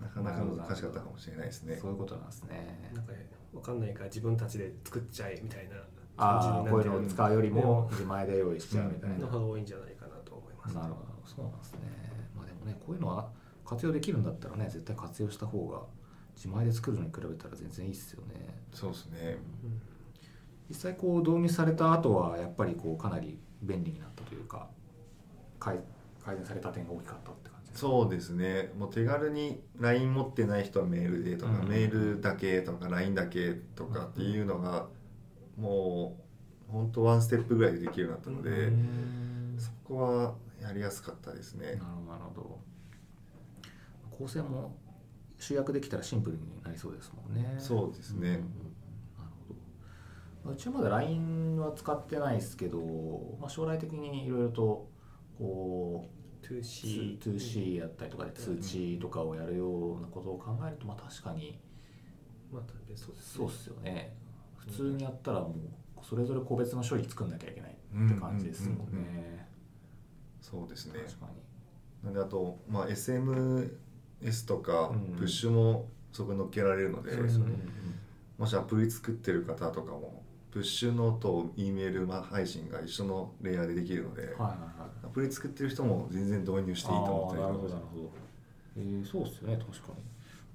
[SPEAKER 3] なかなか難しかったかもしれないですね。
[SPEAKER 1] いそういうことなんですね。
[SPEAKER 2] なんかわかんないから自分たちで作っちゃえみたいな
[SPEAKER 1] ああこういうのを使うよりも自前で用意しちゃうみたいな、
[SPEAKER 2] の方が多いんじゃないかなと思います、
[SPEAKER 1] なるほどそうなんですね。まあでもねこういうのは活用できるんだったらね絶対活用した方が自前で作るのに比べたら全然いいっすよね。
[SPEAKER 3] そうですね。
[SPEAKER 1] 実際こう導入された後はやっぱりこうかなり便利になったというか改改善された点が大きかったって感じですか？
[SPEAKER 3] そうですねもう手軽に LINE 持ってない人はメールでとか、
[SPEAKER 1] うん
[SPEAKER 3] メールだけとか LINE だけとかっていうのがもう本当ワンステップぐらいでできるようになったので、そこはやりやすかったですね。
[SPEAKER 1] なるほど構成も集約できたらシンプルになりそうですもんね。
[SPEAKER 3] そうですね。
[SPEAKER 1] うんなるほど。うちはまだ LINE は使ってないですけど、まあ、将来的にいろいろとこう
[SPEAKER 2] 2C
[SPEAKER 1] 2C やったりとかで通知とかをやるようなことを考えるとまあ確かに
[SPEAKER 2] また別そうです
[SPEAKER 1] そうっすよね。普通にやったらもうそれぞれ個別の処理作んなきゃいけないって感じですもんね。
[SPEAKER 3] そうですね。
[SPEAKER 1] 確かに。
[SPEAKER 3] なんであと、まあ、SMS とか
[SPEAKER 1] うん。
[SPEAKER 3] プッシュもそこに乗っけられるので、もしアプリ作ってる方とかもプッシュのと E メール配信が一緒のレイヤーでできるので、アプリ作ってる人も全然導入していいと思ったり
[SPEAKER 1] あーなるほどなるほど。えー、そうっすよね確か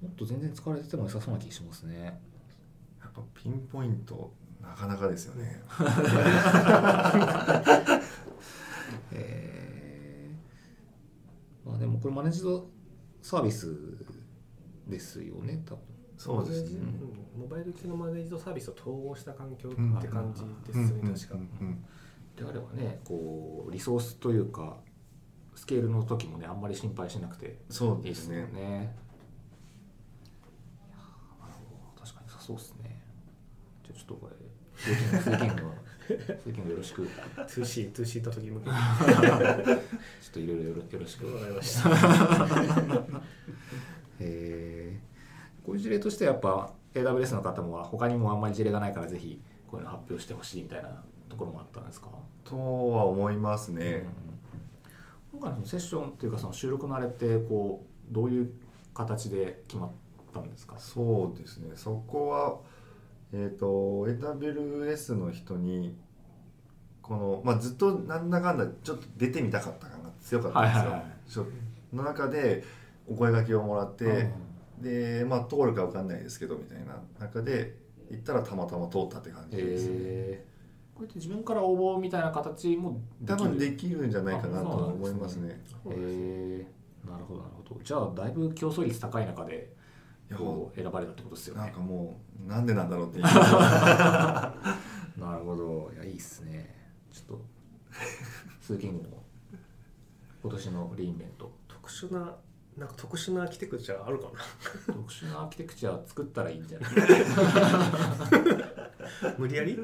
[SPEAKER 1] に。もっと全然使われてても良さそうな気しますね
[SPEAKER 3] ぱピンポイントなかなかですよね、[laughs]
[SPEAKER 1] えー、まあでもこれマネージドサービスですよね多分。
[SPEAKER 3] そうですね。
[SPEAKER 2] うん。モバイル系のマネージドサービスを統合した環境って感じですよね、確か、
[SPEAKER 3] うん。うん。
[SPEAKER 1] であればねこうリソースというかスケールの時もねあんまり心配しなくて
[SPEAKER 3] そう
[SPEAKER 1] いいです
[SPEAKER 3] ね
[SPEAKER 1] ね。いやーなるほど。確かにそうっすねとこれ通勤通勤の通勤のよろしく。ちょ
[SPEAKER 2] 2C、2C と時向けに。
[SPEAKER 1] っといろいろよろしく
[SPEAKER 2] わかりました。
[SPEAKER 1] えー。こういう事例としてはやっぱ AWS の方も他にもあんまり事例がないからぜひこういうの発表してほしいみたいなところもあったんですか、
[SPEAKER 3] とは思いますね、
[SPEAKER 1] 今回のセッションっていうかその収録のあれってこうどういう形で決まったんですか？
[SPEAKER 3] そうですね。そこはえっ、と AWS の人にこの、まあ、ずっとなんだかんだちょっと出てみたかった感が強かったんですよ、
[SPEAKER 1] はいはいはい。
[SPEAKER 3] の中でお声掛けをもらって、
[SPEAKER 1] うん。
[SPEAKER 3] でまあ通るか分かんないですけどみたいな。中で行ったらたまたま通ったって感じですね、
[SPEAKER 1] えー、こうやって自分から応募みたいな形もできる？
[SPEAKER 3] 多分できるんじゃないかなと思い
[SPEAKER 1] なんですね。
[SPEAKER 3] ますね。
[SPEAKER 1] えー、なるほどなるほど。じゃあだいぶ競争率高い中で
[SPEAKER 3] いや
[SPEAKER 1] こう選ばれたってことですよね。
[SPEAKER 3] なんかもうなんでなんだろうっていう。[laughs]
[SPEAKER 1] なるほど。いやいいっすね。ちょっと通勤後の今年のリインベント。
[SPEAKER 2] 特殊な、なんか特殊なアーキテクチャあるかな？
[SPEAKER 1] 特殊なアーキテクチャ作ったらいいんじゃない？[laughs]
[SPEAKER 2] 無理やり？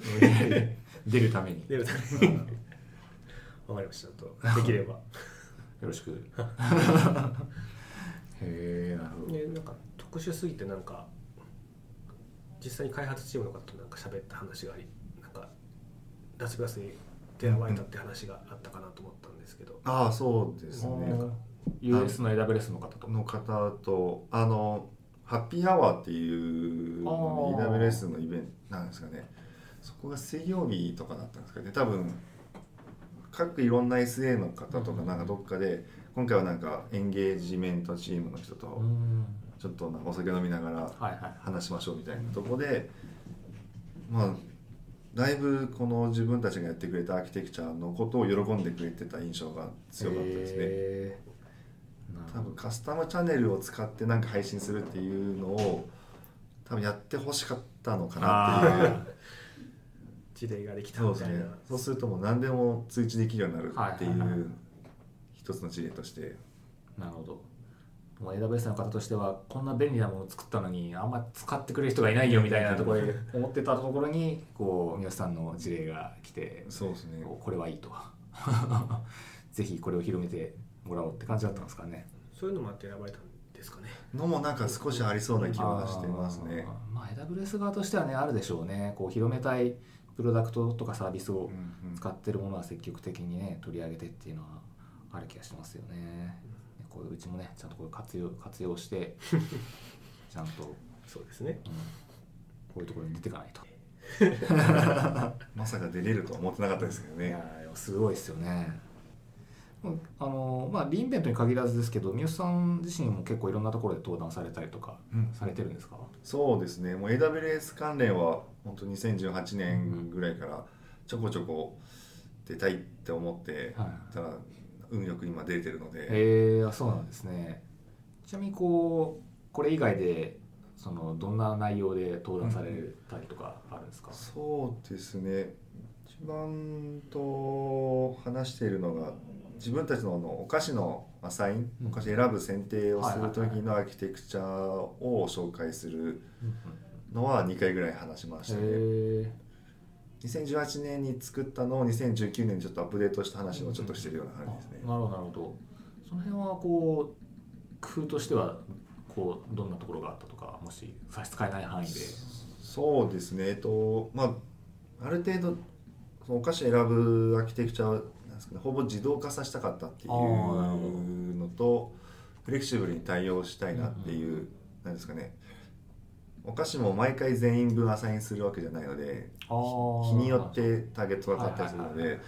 [SPEAKER 1] 出るために。
[SPEAKER 2] 出るために。わかりました。とできれば。
[SPEAKER 1] よろしく。[laughs] へえなるほど。
[SPEAKER 2] ね、なんか特殊すぎてなんか実際に開発チームの方となんか喋った話がありなんかラスベガスにって選ばれたって話があったかなと思ったんですけど、
[SPEAKER 3] ああそうですね。
[SPEAKER 1] US の AWS の方と
[SPEAKER 3] の方とあのハッピーアワー。っていう AWS のイベントなんですかね。そこが水曜日とかだったんですかね。多分各いろんな SA の方とかなんかどっかで今回はなんかエンゲージメントチームの人と
[SPEAKER 1] うん
[SPEAKER 3] ちょっとお酒飲みながら
[SPEAKER 1] はいはい。
[SPEAKER 3] 話しましょうみたいなとこでまあだいぶこの自分たちがやってくれたアーキテクチャのことを喜んでくれてた印象が強かったですね。
[SPEAKER 1] へー。
[SPEAKER 3] 多分カスタムチャンネルを使ってなんか配信するっていうのを多分やってほしかったのかなっていう。
[SPEAKER 1] あ
[SPEAKER 2] 事例ができた
[SPEAKER 3] そうですね。
[SPEAKER 2] みたいな
[SPEAKER 3] そうするともう何でも通知できるようになるってい
[SPEAKER 1] はいはいはい。う
[SPEAKER 3] 一つの事例として。
[SPEAKER 1] なるほどもう AWS の方としてはこんな便利なものを作ったのにあんま使ってくれる人がいないよみたいなところで [laughs] 思ってたところにこう三好さんの事例が来て
[SPEAKER 3] そうですね。
[SPEAKER 1] こうこれはいいと。[laughs] ぜひこれを広めてもらおうって感じだったんですかね。
[SPEAKER 2] そういうのもあって選ばれたんですかね。
[SPEAKER 3] のもなんか少しありそうな気はしてますね。
[SPEAKER 1] あーまあ AWS 側としてはねあるでしょうね。こう広めたいプロダクトとかサービスを使ってるものは積極的にね取り上げてっていうのはある気がしますよね。こううちもねちゃんとこれ活用活用して [laughs] ちゃんと、うん、こ
[SPEAKER 2] そうですね
[SPEAKER 1] ういうところに出ていかないと。[laughs]
[SPEAKER 3] まさか出れるとは思ってなかったですけどね。
[SPEAKER 1] いやーすごいですよね。うんあのまあリンベントに限らずですけど三好さん自身も結構いろんなところで登壇されたりとか
[SPEAKER 3] うん
[SPEAKER 1] されてるんですか、
[SPEAKER 3] そうですねもう AWS 関連は本当2018年ぐらいからちょこちょこ出たいって思って
[SPEAKER 1] はい
[SPEAKER 3] たら運よく今出れてるので、
[SPEAKER 1] へえあそうなんですね。ちなみにこうこれ以外でそのどんな内容で登壇されたりとかあるんですか、
[SPEAKER 3] そうですね。一番と話しているのが自分たちのあのお菓子のアサイン、
[SPEAKER 1] うん。
[SPEAKER 3] お菓子選ぶ選定をする時のアーキテクチャを紹介するのは2回ぐらい話しましたね。
[SPEAKER 1] へえ
[SPEAKER 3] 2018年に作ったのを2019年にちょっとアップデートした話をちょっとしてるような感じですね。
[SPEAKER 1] なるほどなるほど。その辺はこう工夫としてはこうどんなところがあったとかもし差し支えない範囲で。
[SPEAKER 3] そうですね。えっとまあある程度そのお菓子選ぶアーキテクチャなんですかねほぼ自動化させたかったっていうのとフレキシブルに対応したいなっていう、なんですかねお菓子も毎回全員分アサインするわけじゃないので日によってターゲットが変わったりするので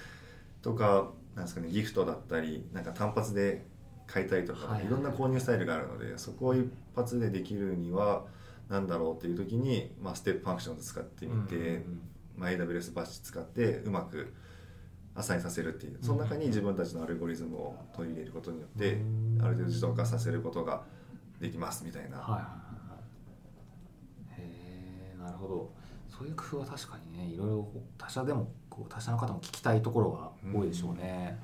[SPEAKER 3] とかなんですかねギフトだったりなんか単発で買いたいとか、
[SPEAKER 1] はい
[SPEAKER 3] ろんな購入スタイルがあるのでそこを一発でできるにはなんだろうっていう時に、まあ、 Step Functions を使ってみて、
[SPEAKER 1] うんうんうん。
[SPEAKER 3] まあ、AWS バッチ使ってうまくアサインさせるっていうその中に自分たちのアルゴリズムを取り入れることによって
[SPEAKER 1] うん。
[SPEAKER 3] ある程度自動化させることができますみたいな、
[SPEAKER 1] はいはいなるほど。そういう工夫は確かにねいろいろ他社でもこう他社の方も聞きたいところが多いでしょうね、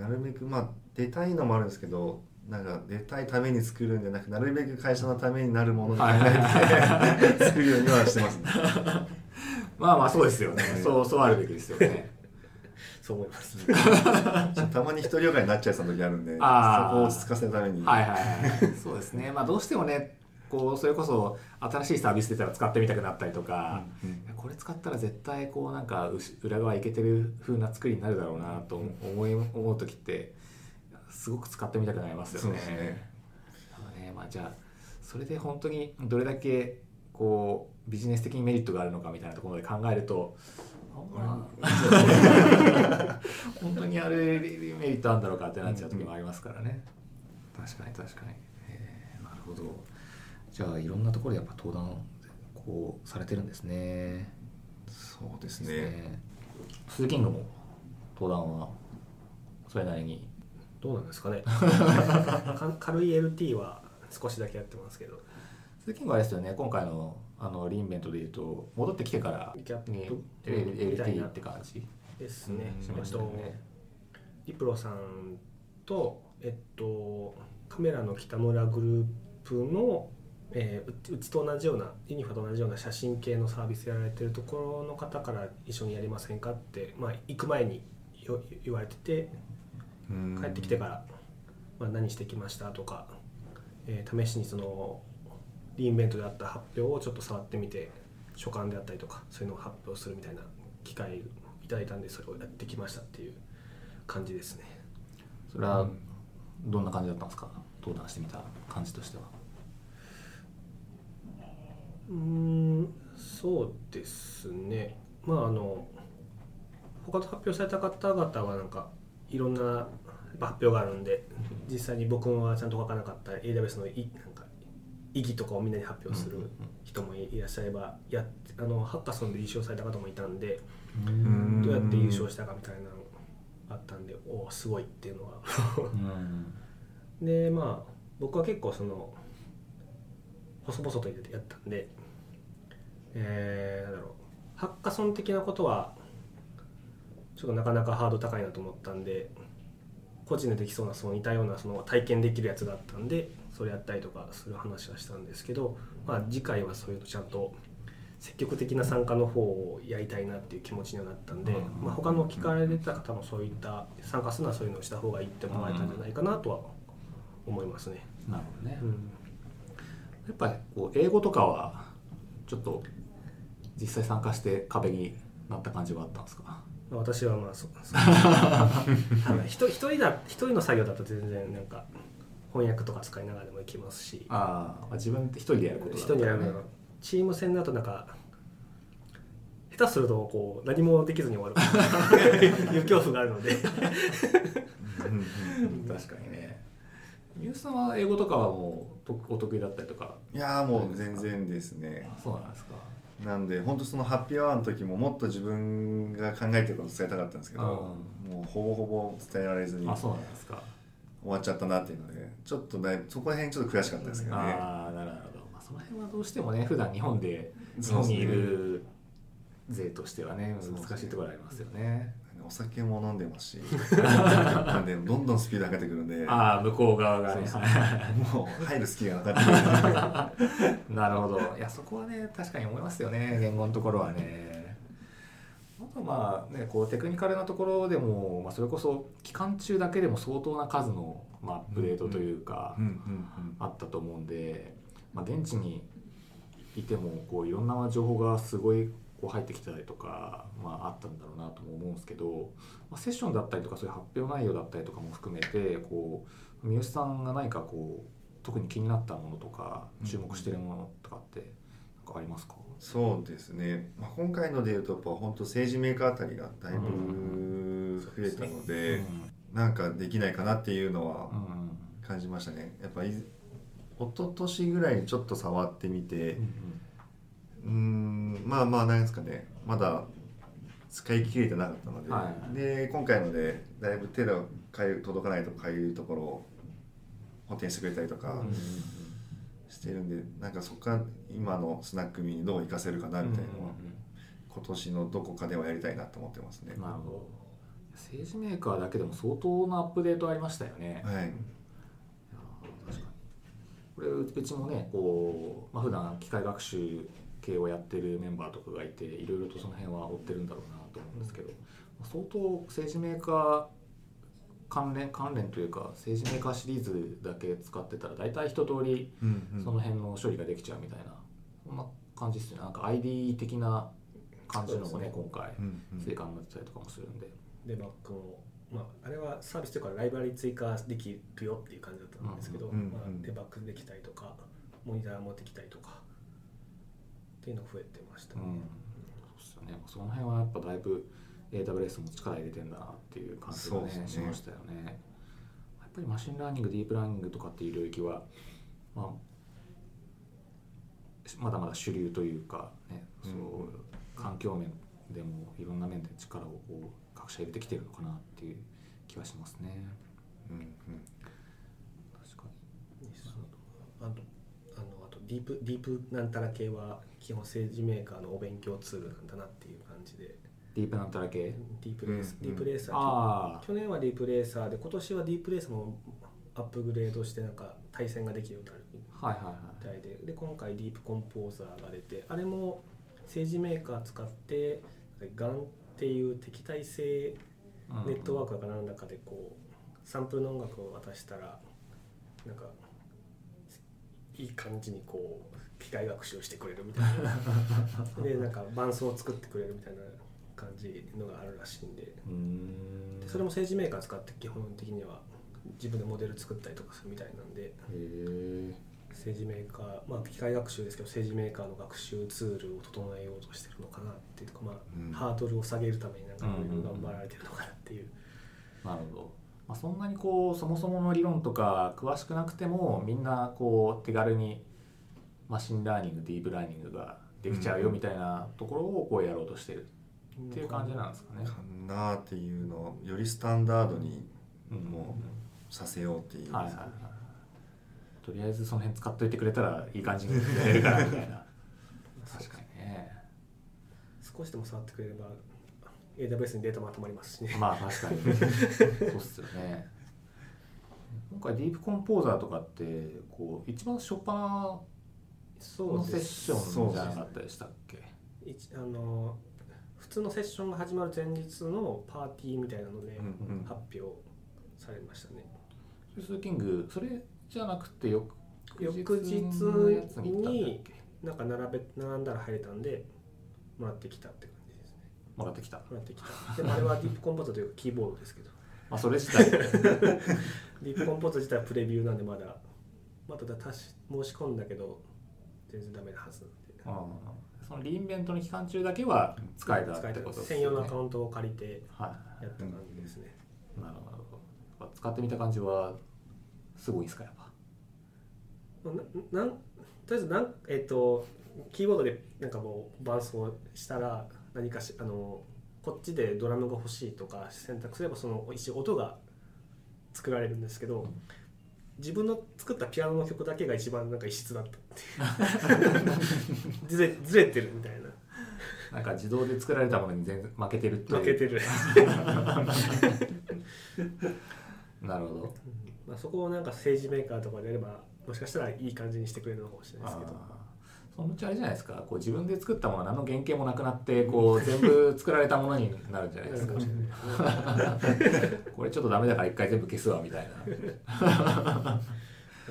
[SPEAKER 3] なるべくまあ出たいのもあるんですけどなんか出たいために作るんじゃなくなるべく会社のためになるものに考えて [laughs] 作るようにはしてますね。[laughs]
[SPEAKER 1] まあまあそうですよね。そうそうあるべきですよね。[laughs]
[SPEAKER 2] そう思います。
[SPEAKER 3] たまに独りよがりになっちゃいそうな時あるんでそこを落ち着かせるために、
[SPEAKER 1] はいはいはい。そうですね。まあどうしてもねこうそれこそ新しいサービス出たら使ってみたくなったりとか、
[SPEAKER 3] うん
[SPEAKER 1] いやこれ使ったら絶対こうなんかうし裏側いけてる風な作りになるだろうなと思い思う時ってすごく使ってみたくなりますよね。
[SPEAKER 3] ね
[SPEAKER 1] ねまあ、じゃあそれで本当にどれだけこうビジネス的にメリットがあるのかみたいなところで考えると [laughs] 本当にあれメリットあるんだろうかってなっちゃう時もありますからね。確かに確かに。えーなるほど。じゃあいろんなところでやっぱ登壇こうされてるんですね。
[SPEAKER 3] そうです
[SPEAKER 1] です
[SPEAKER 3] ね。
[SPEAKER 1] スーキングも登壇はそれなりに。
[SPEAKER 2] どうなんですかね [laughs] か軽い LT は少しだけやってますけど
[SPEAKER 1] スーキングはあれですよね。今回のあのリンベントでいうと戻ってきてから
[SPEAKER 2] ギャップ
[SPEAKER 1] に
[SPEAKER 2] みたい
[SPEAKER 1] LT
[SPEAKER 2] な
[SPEAKER 1] って感じ？
[SPEAKER 2] ですね、
[SPEAKER 1] しま
[SPEAKER 2] えっ。リプロさんとえっとカメラの北村グループの、えーううちと同じようなユニファと同じような写真系のサービスやられてるところの方から一緒にやりませんかって、まあ、行く前によ言われてて
[SPEAKER 3] うん。
[SPEAKER 2] 帰ってきてから、まあ、何してきましたとか、えー試しにそのリインベントであった発表をちょっと触ってみて所感であったりとかそういうのを発表するみたいな機会いいただいたんでそれをやってきましたっていう感じですね。
[SPEAKER 1] それはどんな感じだったんですか？登壇してみた感じとしては
[SPEAKER 2] うーんそうですね。まああの他と発表された方々はなんかいろんな発表があるんで実際に僕はちゃんと書かなかった AWS のいなんか意義とかをみんなに発表する人もいらっしゃればやっあのハッカソンで優勝された方もいたんで
[SPEAKER 3] ん。
[SPEAKER 2] どうやって優勝したかみたいなのあったんでおおすごいっていうのは。
[SPEAKER 1] うん。[laughs]
[SPEAKER 2] でまあ僕は結構その細々とやったんでえー、なんだろう。ハッカソン的なことはちょっとなかなかハード高いなと思ったんで個人でできそうなその似たようなその体験できるやつがあったんでそれやったりとかする話はしたんですけど、まあ、次回はそういうのちゃんと積極的な参加の方をやりたいなっていう気持ちにはなったんで、
[SPEAKER 1] うん。
[SPEAKER 2] まあ、他の聞かれてた方もそういった参加するのはそういうのをした方がいいって思われたんじゃないかなとは思いますね。
[SPEAKER 1] なるほどね、
[SPEAKER 2] うん。
[SPEAKER 1] やっぱりこう英語とかはちょっと実際参加して壁になった感じはあったんですか？
[SPEAKER 2] まあ私はまあそそう。はい一人一人だ一人の作業だと全然なんか翻訳とか使いながらでもいけますし。
[SPEAKER 1] ああ一分で一人でやることだったらね。
[SPEAKER 2] 人にやるの。チーム戦だとなんか下手するとこう何もできずに終わる。いう恐怖があるので。
[SPEAKER 1] 確かにね。ミュースさんは英語とかはもうとお得意だったりとか？
[SPEAKER 3] いやーもう全然ですね。
[SPEAKER 1] そうなんですか
[SPEAKER 3] なんで本当そのハッピーアワーの時ももっと自分が考えてること伝えたかったんですけど、もうほぼほぼ伝えられずに
[SPEAKER 1] そうなんですか。
[SPEAKER 3] わっちゃったなっていうのでちょっとだいそこら辺ちょっと悔しかったですけどね。
[SPEAKER 1] ああなるほど、まあ、その辺はどうしてもね普段日本で日本にいる勢としてはね難しいところありますよね
[SPEAKER 3] お酒も飲んでますし [laughs] なんでどんどんスピード上げてくるんで
[SPEAKER 1] ああ向こう側がね。[laughs]
[SPEAKER 3] もう入る隙がなかった
[SPEAKER 1] なるほど。いやそこはね確かに思いますよね言語のところはね。あとまあねこうテクニカルなところでも、まあ、それこそ期間中だけでも相当な数の、まあ、アップデートというか、あったと思うんで、まあ、現地にいてもこういろんな情報がすごいこう入ってきたりとか、まあ、あったんだろうなとも思うんですけど、まあ、セッションだったりとかそういう発表内容だったりとかも含めてこう三好さんが何かこう特に気になったものとか
[SPEAKER 3] うん
[SPEAKER 1] 注目してるものとかって何かありますか、
[SPEAKER 3] そうですね、まあ、今回のでいうとやっぱ本当政治メーカーあたりがだいぶ増えたので、なんかできないかなっていうのは
[SPEAKER 1] うん。うん
[SPEAKER 3] 感じましたね。やっぱい一昨年ぐらいにちょっと触ってみて
[SPEAKER 1] うん
[SPEAKER 3] うーんまあまあなんですかね。まだ使い切れてなかったので、
[SPEAKER 1] はい
[SPEAKER 3] で今回のでだいぶ手の届かないとかいうところを補填してくれたりとかしてるんでなんかそこから今のスナックミにどう活かせるかなみたいなのは、
[SPEAKER 1] うん
[SPEAKER 3] 今年のどこかではやりたいなと思ってますね。
[SPEAKER 1] なるほど。政治メーカーだけでも相当なアップデートありましたよね、
[SPEAKER 3] はい、
[SPEAKER 1] これうちもねこう、まあ普段機械学習系をやってるメンバーとかがいていろいろとその辺は追ってるんだろうなと思うんですけど、まあ相当政治メーカー関連関連というか政治メーカーシリーズだけ使ってたら大体一通りその辺の処理ができちゃうみたいなそんな感じですよね。なんか ID 的な感じのもね
[SPEAKER 2] そう
[SPEAKER 1] 今回追加になってたりとかもするんで。
[SPEAKER 2] デバッグも、まあ、あれはサービスというかライブラリ追加できるよっていう感じだったんですけど、まあ、デバッグできたりとかモニター持ってきたりとかっていうのが増えてましたね。
[SPEAKER 1] うん、そうっすよね。その辺はやっぱだいぶ AWS も力入れてんだなっていう感じがねしましたよね。やっぱり machine learning、deep learning とかっていう領域は、まあ、まだまだ主流というか、ね、そう環境面でもいろんな面で力をこう各社入れてきてるのかなっていう気はしますね。
[SPEAKER 3] うんうん
[SPEAKER 1] 確か
[SPEAKER 2] あとあのあとディープディープなんたら系は基本政治メーカーのお勉強ツールなんだなっていう感じで。
[SPEAKER 1] ディープなんたら系？
[SPEAKER 2] ディープレース、
[SPEAKER 3] うん
[SPEAKER 2] ディープレーサー。去年はディープレーサーで今年はディープレーサーもアップグレードしてなんか対戦ができるようになる
[SPEAKER 1] はいはいはい
[SPEAKER 2] みたい。でで今回ディープコンポーザーが出てあれも政治メーカー使って GAN っていう敵対性ネットワークかなんだかでこうサンプルの音楽を渡したらなんかいい感じにこう機械学習してくれるみたいな。[laughs] でなんか伴奏を作ってくれるみたいな感じのがあるらしいんで。それも SageMaker 使って基本的には自分でモデル作ったりとかするみたいなんで。 SageMaker まあ機械学習ですけど SageMaker の学習ツールを整えようとしてるのかなっていうかまあ、
[SPEAKER 3] うん。
[SPEAKER 2] ハードルを下げるためになんかいろいろ頑張られてるのかなっていう、
[SPEAKER 1] なるほど、まあ、そんなにこうそもそもの理論とか詳しくなくてもみんなこう手軽に machine learning deep learning ができちゃうよみたいなところをこうやろうとしてる。っていう感じなんですかね。
[SPEAKER 3] かなっていうのをよりスタンダードに
[SPEAKER 1] うん。
[SPEAKER 3] もうさせようっていう、
[SPEAKER 1] はいはいはいとりあえずその辺使っといてくれたらいい感じにやれるからみたいな。[laughs] 確かにね。
[SPEAKER 2] 少しでも触ってくれれば AWS にデータまとまりますしね。
[SPEAKER 1] まあ確かに。[laughs] そうっすよね。今回ディープコンポーザーとかってこう一番初っ端のセッションじゃなかったでしたっけ？
[SPEAKER 2] 一あの普通のセッションが始まる前日のパーティーみたいなので
[SPEAKER 3] うんうん
[SPEAKER 2] 発表されましたね、
[SPEAKER 1] ジュースキングそれじゃなくて翌
[SPEAKER 2] 翌日
[SPEAKER 1] のやつに行ったんだっ
[SPEAKER 2] に
[SPEAKER 1] け
[SPEAKER 2] なんか並べ並んだら入れたんでもらってきたって感
[SPEAKER 1] もらってきた、
[SPEAKER 2] もらってきた。でもあれはディープコンポーズというかキーボードですけど。
[SPEAKER 1] まあ、それ自体。[laughs]
[SPEAKER 2] ディープコンポーズ自体はプレビューなんでまだまだたし申し込んだけど全然ダメなはずなんで。
[SPEAKER 1] うんそのリインベントの期間中だけは使えたってことですね。
[SPEAKER 2] 用のアカウントを借りて
[SPEAKER 1] はい。
[SPEAKER 2] やった感じですね、
[SPEAKER 1] なるほどなるほど。使ってみた感じはすごいですかやっぱ？
[SPEAKER 2] ななんとりあえずなんえっ、とキーボードでなんかもう伴奏したら何かしあのこっちでドラムが欲しいとか選択すればその一応音が作られるんですけど自分の作ったピアノの曲だけが一番なんか異質だったっていう。[laughs] ずれずれてるみたいな。
[SPEAKER 1] なんか自動で作られたものに全然負けてるっていう。
[SPEAKER 2] 負けてる、[laughs]
[SPEAKER 1] なるほど。
[SPEAKER 2] まあ、そこをなんか政治メーカーとかでやればもしかしたらいい感じにしてくれるのかもしれないですけど
[SPEAKER 1] そのうちあれじゃないですか。こう自分で作ったものは何の原型もなくなってこう全部作られたものになるんじゃないですか。これちょっとダメだから一回全部消すわみたいな。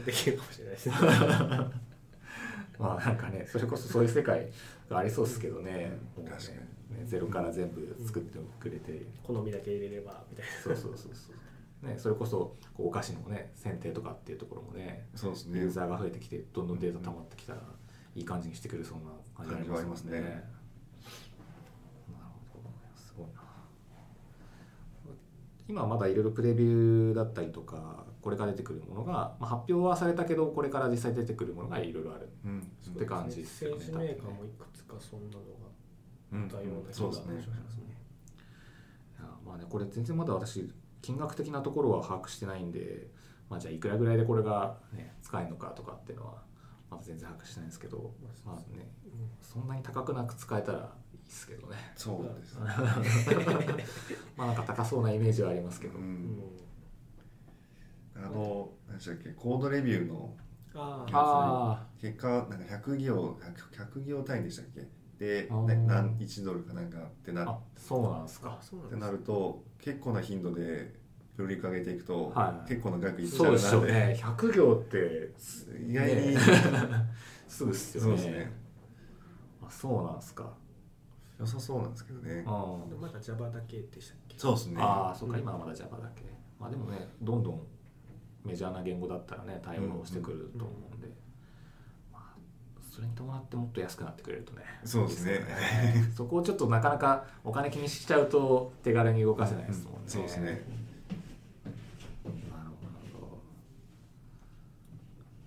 [SPEAKER 2] できるかもしれないですね。
[SPEAKER 1] まあなんかねそれこそそういう世界がありそうですけどね,、
[SPEAKER 3] うん。
[SPEAKER 1] ね
[SPEAKER 3] 確かに。
[SPEAKER 1] ねゼロから全部作ってくれて、
[SPEAKER 2] 好みだけ入れればみたいな。
[SPEAKER 1] そうそうそうそう、ね、それこそこうお菓子のね選定とかっていうところもね
[SPEAKER 3] そうですね。
[SPEAKER 1] ユーザーが増えてきてどんどんデータ溜まってきたらいい感じにしてくれそうな感じありますもんね。
[SPEAKER 3] 感じはありますね。
[SPEAKER 1] なるほど。すごいな。今はまだいろいろプレビューだったりとかこれから出てくるものが、まあ、発表はされたけどこれから実際出てくるものがいろいろある。
[SPEAKER 3] うん。
[SPEAKER 1] って感じですよね。
[SPEAKER 2] 政治メーカーもいくつかそんなの
[SPEAKER 3] うん。
[SPEAKER 2] があったような気がし
[SPEAKER 3] そうですね。
[SPEAKER 2] ますね。
[SPEAKER 1] まあねこれ全然まだ私金額的なところは把握してないんで、まあ、じゃあいくらぐらいでこれが、ね、使えるのかとかっていうのはまだ全然把握してないんですけど、まあね、そんなに高くなく使えたらいいですけどね。
[SPEAKER 3] そうですね。[laughs]
[SPEAKER 1] まあなんか高そうなイメージはありますけど、
[SPEAKER 3] う
[SPEAKER 2] うん。ん
[SPEAKER 3] あの何でしたっけコードレビューの結果なんか100行 100, 100行単位でしたっけ？で、ね、何1ドルかなんかってな
[SPEAKER 1] そうなんですか。
[SPEAKER 2] あそうなん
[SPEAKER 3] ってなると結構な頻度でプロリック上げていくと、
[SPEAKER 1] はい。
[SPEAKER 3] 結構な額いっちゃ
[SPEAKER 1] そううで
[SPEAKER 3] な
[SPEAKER 1] しょうね。100行って
[SPEAKER 3] 意外に、
[SPEAKER 1] ね。すぐっすよね。
[SPEAKER 3] そうですね。
[SPEAKER 1] あそうなんですか。
[SPEAKER 3] 良さそうなんですけどね。
[SPEAKER 1] あ
[SPEAKER 2] まだ Java だけでしたっけ？
[SPEAKER 3] そうですね。
[SPEAKER 1] あーそっか。今はまだ Java だけ。まあでもねどんどんメジャーな言語だったらね対応してくると思うんで、まあ、それに伴ってもっと安くなってくれるとね。
[SPEAKER 3] そうですね。
[SPEAKER 1] いいよそこをちょっとなかなかお金気にしちゃうと手軽に動かせないですもんね、
[SPEAKER 3] そうですね
[SPEAKER 1] なるほ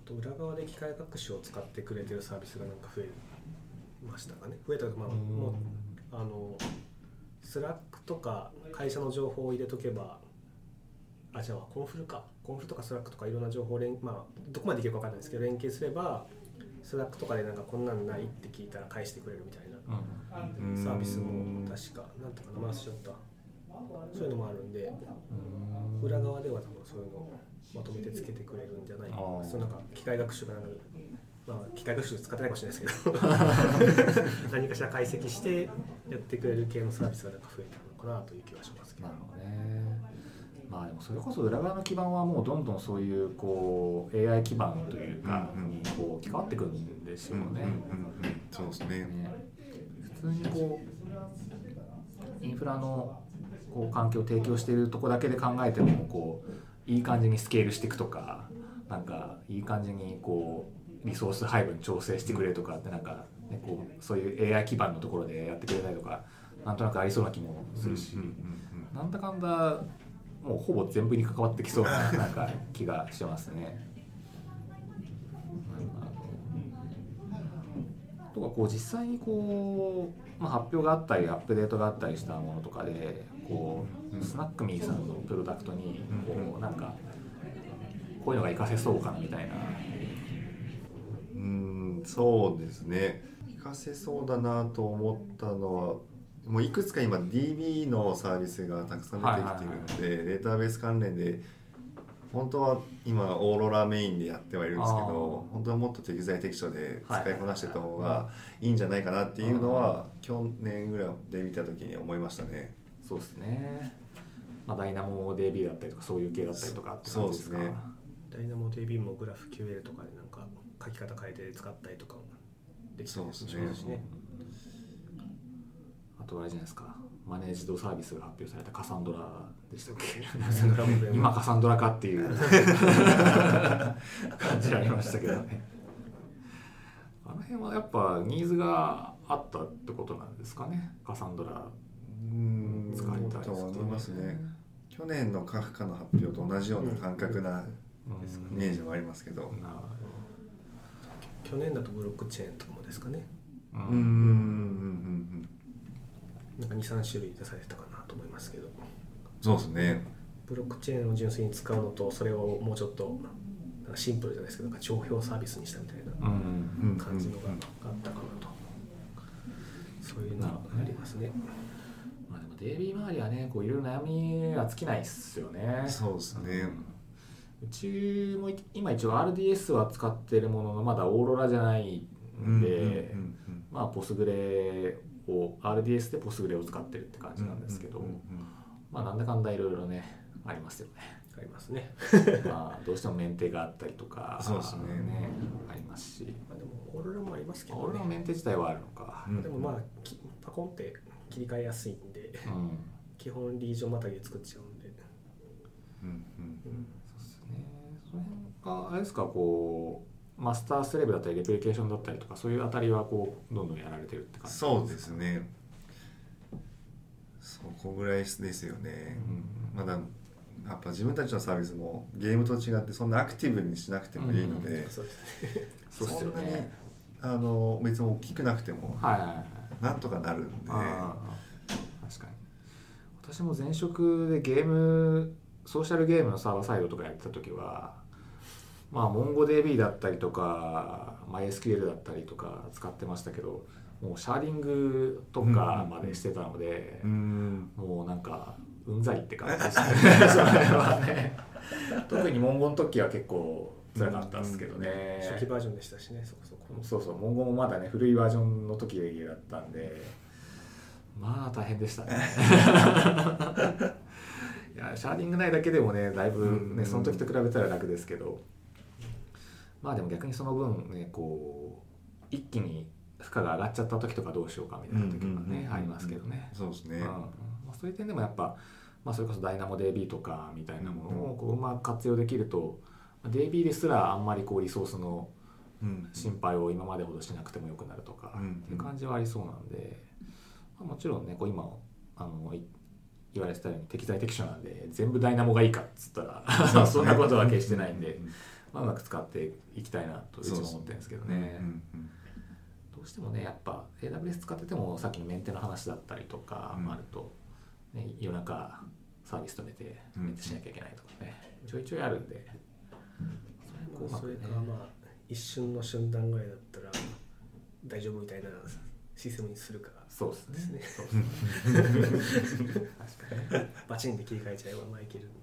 [SPEAKER 2] あと裏側で機械学習を使ってくれてるサービスがなんか増えましたかね？増えたまあ
[SPEAKER 1] ど
[SPEAKER 2] もうあの Slack とか会社の情報を入れとけばあじゃあコンフルか。コンフルとか Slack とかいろんな情報を連まあどこまでできるか分かんないですけど連携すれば Slack とかでなんかこんなんないって聞いたら返してくれるみたいなサービスも確かなんとか名前忘れちゃったそういうのもあるんで
[SPEAKER 1] うん
[SPEAKER 2] 裏側では多分そういうのをまとめてつけてくれるんじゃないそうなんか機械学習がなんか。まあ機械学習使ってないかもしれないですけど。[laughs] 何かしら解析してやってくれる系のサービスがなんか増えたのかなという気はしますけど。
[SPEAKER 1] なるほどね。まあでもそれこそ裏側の基盤はもうどんどんそういうこう AI 基盤というかにこう置き換わってくるんですよね。
[SPEAKER 3] うんうんうん。うんそうですね。
[SPEAKER 1] ね普通にこうインフラのこう環境を提供しているとこだけで考えてもこういい感じにスケールしていくとかなんかいい感じにこうリソース配分調整してくれとかってなんか、ね、こうそういう AI 基盤のところでやってくれたりとかなんとなくありそうな気もするし、なんだかんだもうほぼ全部に関わってきそうな [laughs] なんか気がしますね。とかこう実際にこう、まあ、発表があったりアップデートがあったりしたものとかでこうスナックミーさんのプロダクトにこうなんかこういうのが活かせそうかなみたいな。
[SPEAKER 3] うんそうですね。活かせそうだなと思ったのはもういくつか今 DB のサービスがたくさん出てきてるので、データベース関連で本当は今オーロラメインでやってはいるんですけど本当はもっと適材適所で使いこなしてた方がいいんじゃないかなっていうのは去年ぐらいで見た時に思いましたね。
[SPEAKER 1] そうですね、まあ、ダイナモ DB だったりとかそういう系だったりとかって感じですか？
[SPEAKER 3] ね。
[SPEAKER 2] ダイナモ DB もグラフ QL とかでなんか書き方変えて使ったりとかもできたりし
[SPEAKER 3] そうですね。
[SPEAKER 2] ますしね。
[SPEAKER 1] あとあれじゃないですか。マネージドサービスが発表されたカサンドラでしたっけ？今カサンドラかっていう [laughs] 感じありましたけどね。あの辺はやっぱニーズがあったってことなんですかね？カサンドラ
[SPEAKER 3] うん。
[SPEAKER 1] 使いたいです
[SPEAKER 3] と思いますね。去年のカフカの発表と同じような感覚な
[SPEAKER 1] うん。
[SPEAKER 3] イメージもありますけど。
[SPEAKER 2] 去年だとブロックチェーンとかもですかね。
[SPEAKER 1] どう
[SPEAKER 3] うんんうんうん
[SPEAKER 2] なんか23種類出されてたかなと思いますけど。
[SPEAKER 3] そうですね。
[SPEAKER 2] ブロックチェーンを純粋に使うのとそれをもうちょっとシンプルじゃないですけどなんか帳票サービスにしたみたいな
[SPEAKER 1] うん。
[SPEAKER 2] 感じのがあったかなと。そういうのがありますね。
[SPEAKER 1] まあでもデイビー周りはねこういろいろ悩みが尽きないっすよね。
[SPEAKER 3] そうですね。
[SPEAKER 1] うちもい今一応 RDS は使ってるもののまだオーロラじゃないんで、
[SPEAKER 3] うん
[SPEAKER 1] まあポスグレを RDS でポスグレを使ってるって感じなんですけど、
[SPEAKER 3] うんうん
[SPEAKER 1] まあなんだかんだいろいろねありますよね。
[SPEAKER 2] ありますね。[laughs]
[SPEAKER 1] まあどうしてもメンテがあったりとか
[SPEAKER 3] そうですね。
[SPEAKER 1] ありますし。
[SPEAKER 2] まあでもオーロラもありますけど
[SPEAKER 1] オーロラのメンテ自体はあるのか。
[SPEAKER 3] うん。
[SPEAKER 2] でもまあきパコンって切り替えやすいんで
[SPEAKER 1] うん、
[SPEAKER 2] 基本リージョンまたぎで作っちゃうんで。
[SPEAKER 3] うんうん
[SPEAKER 1] そうですね。その辺があれですかこうマスタースレーブだったりレプリケーションだったりとかそういうあたりはこうどんどんやられてるって感じ？
[SPEAKER 3] そうですね。そこぐらいですよね。まだやっぱ自分たちのサービスもゲームと違ってそんなアクティブにしなくてもいいので、
[SPEAKER 2] そうですね。
[SPEAKER 1] そ
[SPEAKER 3] んなに
[SPEAKER 1] ね
[SPEAKER 3] あの別に大きくなくても。
[SPEAKER 1] はいはいはい
[SPEAKER 3] なんとかなるんで、
[SPEAKER 1] 確かに。私も前職でゲームソーシャルゲームのサーバーサイドとかやってた時はまあ MongoDB だったりとか MySQL だったりとか使ってましたけどもう sharding とかまでしてたので、
[SPEAKER 3] うん。
[SPEAKER 1] もうなんかうんざりって感じでした。ね [laughs] それはね。特に文言の時は結構辛かったですけどね、
[SPEAKER 2] 初期バージョンでしたしね。そこそこ
[SPEAKER 1] そうそう。文言もまだね古いバージョンの時だったんで。まあ大変でしたね。[laughs] いや sharding ないだけでもねだいぶね
[SPEAKER 3] うん。
[SPEAKER 1] その時と比べたら楽ですけど。まあでも逆にその分ねこう一気に負荷が上がっちゃった時とかどうしようかみたいな時がねありますけどね。
[SPEAKER 3] そうですね。
[SPEAKER 1] うん。まあ、そういう点でもやっぱ、まあ、それこそダイナモ DB とかみたいなものをこううまく活用できると、まあ DB ですらあんまりこうリソースの
[SPEAKER 3] うん。
[SPEAKER 1] 心配を今までほどしなくてもよくなるとか、
[SPEAKER 3] うん。
[SPEAKER 1] っていう感じはありそうなんで、まあ、もちろんねこう今あのい言われてたように適材適所なんで全部ダイナモがいいかっつったらそんなことは決してないんで、まあ、うまく使っていきたいなとうちも思ってるんですけどね。どうしてもねやっぱ AWS 使っててもさっきのメンテの話だったりとかあると、ね、夜中サービス止めて
[SPEAKER 3] うん
[SPEAKER 1] メンテしなきゃいけないとかね、ちょいちょいあるんでそれ
[SPEAKER 2] それかまあ一瞬の瞬間ぐらいだったら大丈夫みたいなシステムにするか
[SPEAKER 1] そうですね。そうですね。
[SPEAKER 2] バチンで切り替えちゃえばまあいけるんです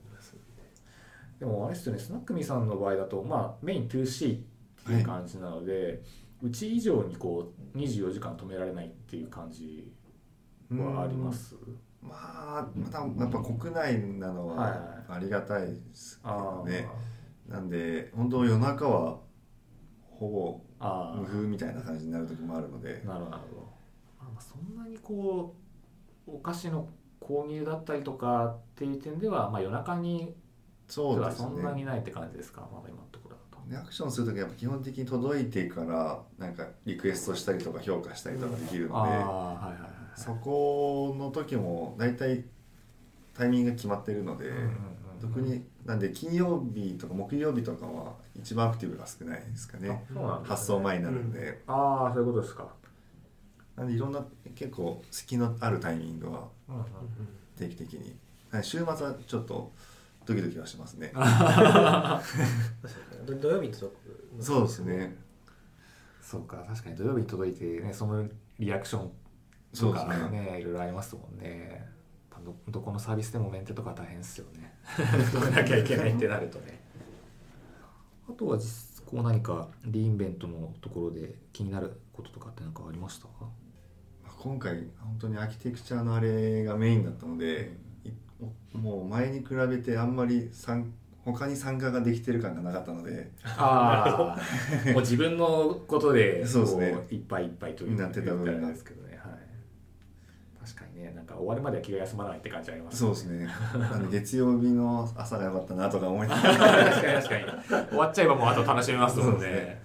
[SPEAKER 1] でもあれですよね。スナックミーさんの場合だとまあメイン 2C っていう感じなので、うち以上にこう24時間止められないっていう感じはあります、
[SPEAKER 3] まあまたやっぱ国内なの
[SPEAKER 1] はい
[SPEAKER 3] はありがたいですけどね、なんで本当夜中はほぼ無風みたいな感じになる時もあるので。
[SPEAKER 1] なるほどまあ、まあそんなにこうお菓子の購入だったりとかっていう点では、まあ、夜中に
[SPEAKER 3] そうです
[SPEAKER 1] はそんなに
[SPEAKER 3] ね
[SPEAKER 1] ないって感じですか？まだ今のところだと。
[SPEAKER 3] でアクションする時はやっぱ基本的に届いてからなんかリクエストしたりとか評価したりとかできるので、
[SPEAKER 1] ああはいはいはい
[SPEAKER 3] そこの時も大体タイミングが決まってるので、
[SPEAKER 1] うんうんうん
[SPEAKER 3] 特になんで金曜日とか木曜日とかは一番アクティブが少ないですかね。
[SPEAKER 1] そうなんですね。
[SPEAKER 3] 発送前になるんで、
[SPEAKER 1] ああそういうことですか。
[SPEAKER 3] なんでいろんな結構隙のあるタイミングは
[SPEAKER 1] うんうん
[SPEAKER 3] 定期的に。はい週末はちょっとドキドキはしますね。[laughs]
[SPEAKER 2] 土土曜日に届く
[SPEAKER 3] そうですね。
[SPEAKER 1] そうか確かに土曜日に届いてねそのリアクションとか
[SPEAKER 3] そうです
[SPEAKER 1] ね。いろいろありますもんねどどこのサービスでもメンテとか大変ですよね。[laughs] 止めなきゃいけないってなるとね。あとは実こう何かリインベントのところで気になることとかって何かありました？
[SPEAKER 3] 今回本当にアーキテクチャのあれがメインだったので、いもう前に比べてあんまり参他に参加ができてる感がなかったので。
[SPEAKER 1] ああ [laughs] もう自分のことで
[SPEAKER 3] そうですね。
[SPEAKER 1] こいっぱいいっぱいという
[SPEAKER 3] なってた部分が。
[SPEAKER 1] 言ったらあれですけどね、はい、確かにねなんか終わるまでは気が休まらないって感じあります
[SPEAKER 3] そうですね。あの [laughs] 月曜日の朝が良かったなとか思いなが
[SPEAKER 1] 確
[SPEAKER 3] ら
[SPEAKER 1] かに確かに。終わっちゃえばもうあと楽しめますもん
[SPEAKER 3] そうです
[SPEAKER 1] ね。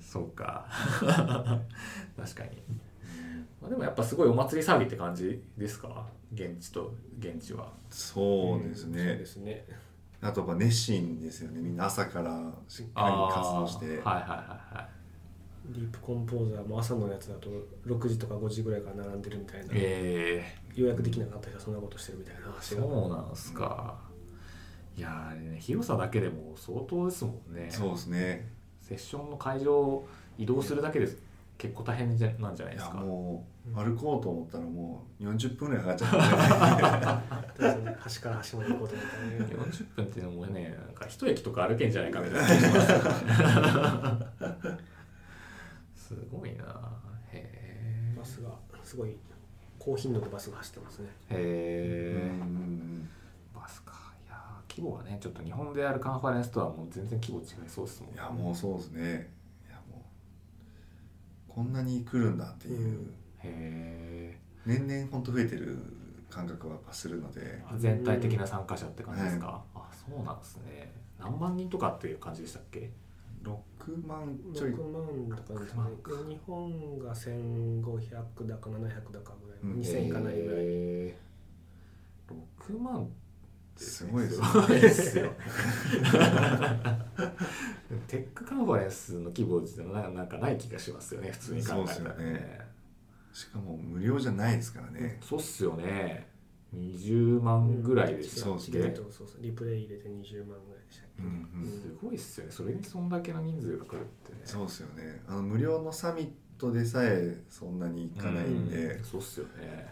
[SPEAKER 1] そうか。[laughs] 確かに、まあ、でもやっぱすごいお祭り騒ぎって感じですか？現地と現地は。
[SPEAKER 3] そうです
[SPEAKER 2] そう
[SPEAKER 3] ね
[SPEAKER 2] ですね。
[SPEAKER 3] あとやっぱ熱心ですよね。みんな朝からしっかり活動して。
[SPEAKER 1] はいはいはいはい
[SPEAKER 2] ディープコンポーザーも朝のやつだと6時とか5時ぐらいから並んでるみたいな、
[SPEAKER 1] え。
[SPEAKER 2] 予約できなかった人はそんなことしてるみたいな
[SPEAKER 1] ー、
[SPEAKER 2] 話が。
[SPEAKER 1] そうなんすか。いや広さだけでも相当ですもんね。
[SPEAKER 3] そうですね。
[SPEAKER 1] セッションの会場を移動するだけで結構大変じゃなんじゃないですか。
[SPEAKER 3] もう歩こうと思ったらもう40分ぐらいかかっちゃ
[SPEAKER 2] とりあえずね。端から端まで行こうと思ったらね。
[SPEAKER 1] 40分っていうのもねなんか一駅とか歩けんじゃないかみたいな [laughs] すごいな。へ
[SPEAKER 2] バスがすごい高頻度でバスが走ってますね。
[SPEAKER 1] えへえ。
[SPEAKER 3] う、ん。
[SPEAKER 1] バスか。いやー規模がねちょっと日本でやるカンファレンスとはもう全然規模違いそうですもん
[SPEAKER 3] いやもうそうですね。いやもうこんなに来るんだっていう、
[SPEAKER 2] うん
[SPEAKER 1] へ
[SPEAKER 3] 年々本当増えてる感覚はやっぱするので。
[SPEAKER 1] え全体的な参加者って感じですか、あそうなんですね。何万人とかっていう感じでしたっけ？
[SPEAKER 3] 6万ちょい。
[SPEAKER 2] 6万とかですね。で日本が1500だか700だかぐらい、
[SPEAKER 3] うん。
[SPEAKER 2] 2000いかないぐらい、
[SPEAKER 1] へー6万って
[SPEAKER 3] すごいです
[SPEAKER 1] よ。[laughs] ね tech conference の規模ってななんかない気がしますよね普通に考えたら。
[SPEAKER 3] そうですよね。しかも無料じゃないですからね、
[SPEAKER 1] そうっすよね20万ぐらいですよ
[SPEAKER 3] そうですね
[SPEAKER 2] リプレイ入れて20万ぐらいでしたっけ、
[SPEAKER 3] うんうん
[SPEAKER 1] すごいっすよねそれにそんだけの人数が来るってね
[SPEAKER 3] そうですよねあの無料のサミットでさえそんなにいかないんで、
[SPEAKER 1] うんそうっすよね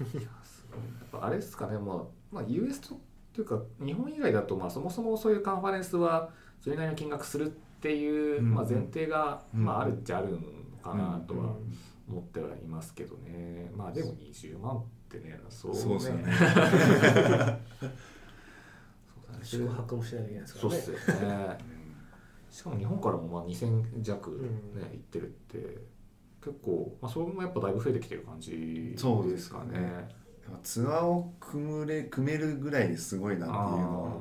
[SPEAKER 1] いやすごいやっぱあれですかねもう、まあ、US とっていうか日本以外だとまあそもそもそういうカンファレンスはそれなりの金額するっていう、まあ、前提が、まあ、あるっちゃあるのかなとは思ってはいますけどねまあでも20万ってね。そう
[SPEAKER 3] そうですよね。
[SPEAKER 1] そうだね。
[SPEAKER 2] 宿泊もしないといけないですからね。
[SPEAKER 1] そうっすよね。しかも日本からもまあ2000弱ね、
[SPEAKER 2] うん。
[SPEAKER 1] 行ってるって結構、まあ、それもやっぱだいぶ増えてきてる感じ
[SPEAKER 3] そう
[SPEAKER 1] で
[SPEAKER 3] ですすかね。
[SPEAKER 1] かね。
[SPEAKER 3] ツアーを組むれ組めるぐらいですごいなっていうのは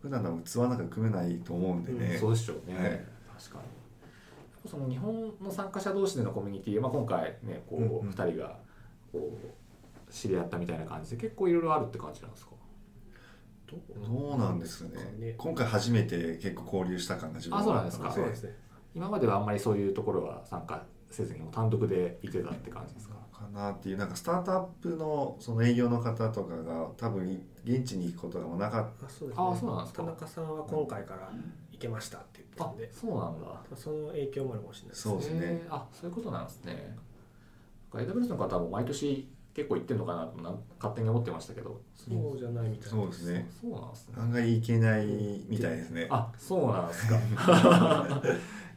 [SPEAKER 3] 普段多分ツアーなんか組めないと思うんでね、
[SPEAKER 1] そうでしょうね、
[SPEAKER 3] はい。
[SPEAKER 1] 確かに。その日本の参加者同士でのコミュニティ、まあ、今回ねこう、
[SPEAKER 3] うんうん。
[SPEAKER 1] 2人がこう知り合ったみたいな感じで結構いろいろあるって感じなんですか？
[SPEAKER 2] ど
[SPEAKER 3] どうなんですかね。
[SPEAKER 2] ね。
[SPEAKER 3] 今回初めて結構交流した感が自分
[SPEAKER 1] あそうなんですか。
[SPEAKER 2] そうですね。
[SPEAKER 1] 今まではあんまりそういうところは参加せずにもう単独でいてたって感じですか？
[SPEAKER 3] かなっていう。なんかスタートアップのその営業の方とかが多分現地に行くことがなかっ
[SPEAKER 2] あそうですね。
[SPEAKER 1] あそうなんですか。
[SPEAKER 2] 田中さんは今回から行けましたって言ってんで。
[SPEAKER 1] そうなんだ。
[SPEAKER 2] その影響もあるかもしれないです
[SPEAKER 3] そうですね。
[SPEAKER 1] あそういうことなんですね。なんか AWS の方も毎年結構行ってんのかなとなん勝手に思ってましたけど。
[SPEAKER 2] そうじゃないみたい
[SPEAKER 3] そうですね。
[SPEAKER 1] そうなんですね。
[SPEAKER 3] た案外行けないみたいですね。
[SPEAKER 1] あそうなんですか。[laughs]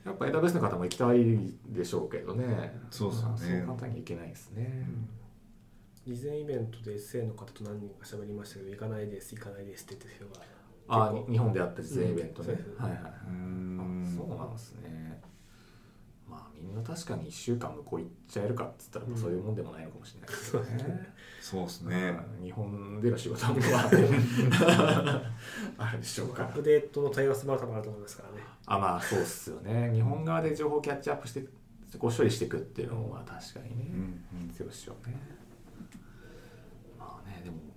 [SPEAKER 1] やっぱ AWS の方も行きたいでしょうけどね。
[SPEAKER 3] そうですよね。
[SPEAKER 1] まあそう簡単に行けないですね、
[SPEAKER 2] 事前イベントで SA の方と何人か喋りましたけど行かないです行かないですって言ってる人が結構
[SPEAKER 1] あに日本であった事前イベントね、
[SPEAKER 2] うん。
[SPEAKER 1] はいはいはい。そうなんですねまあみんな確かに1週間向こう行っちゃえるかっつったらまあそういうもんでもないのかもしれないですよね。
[SPEAKER 3] そうですね。
[SPEAKER 1] うん日本での仕事もあるでしょうから。
[SPEAKER 2] アップデートの対応は素晴らしさもあると思いますからね。
[SPEAKER 1] あまあそうっすよね。日本側で情報キャッチアップしてこう処理していくっていうのは確かにね、
[SPEAKER 3] うん
[SPEAKER 1] 必要でしょうね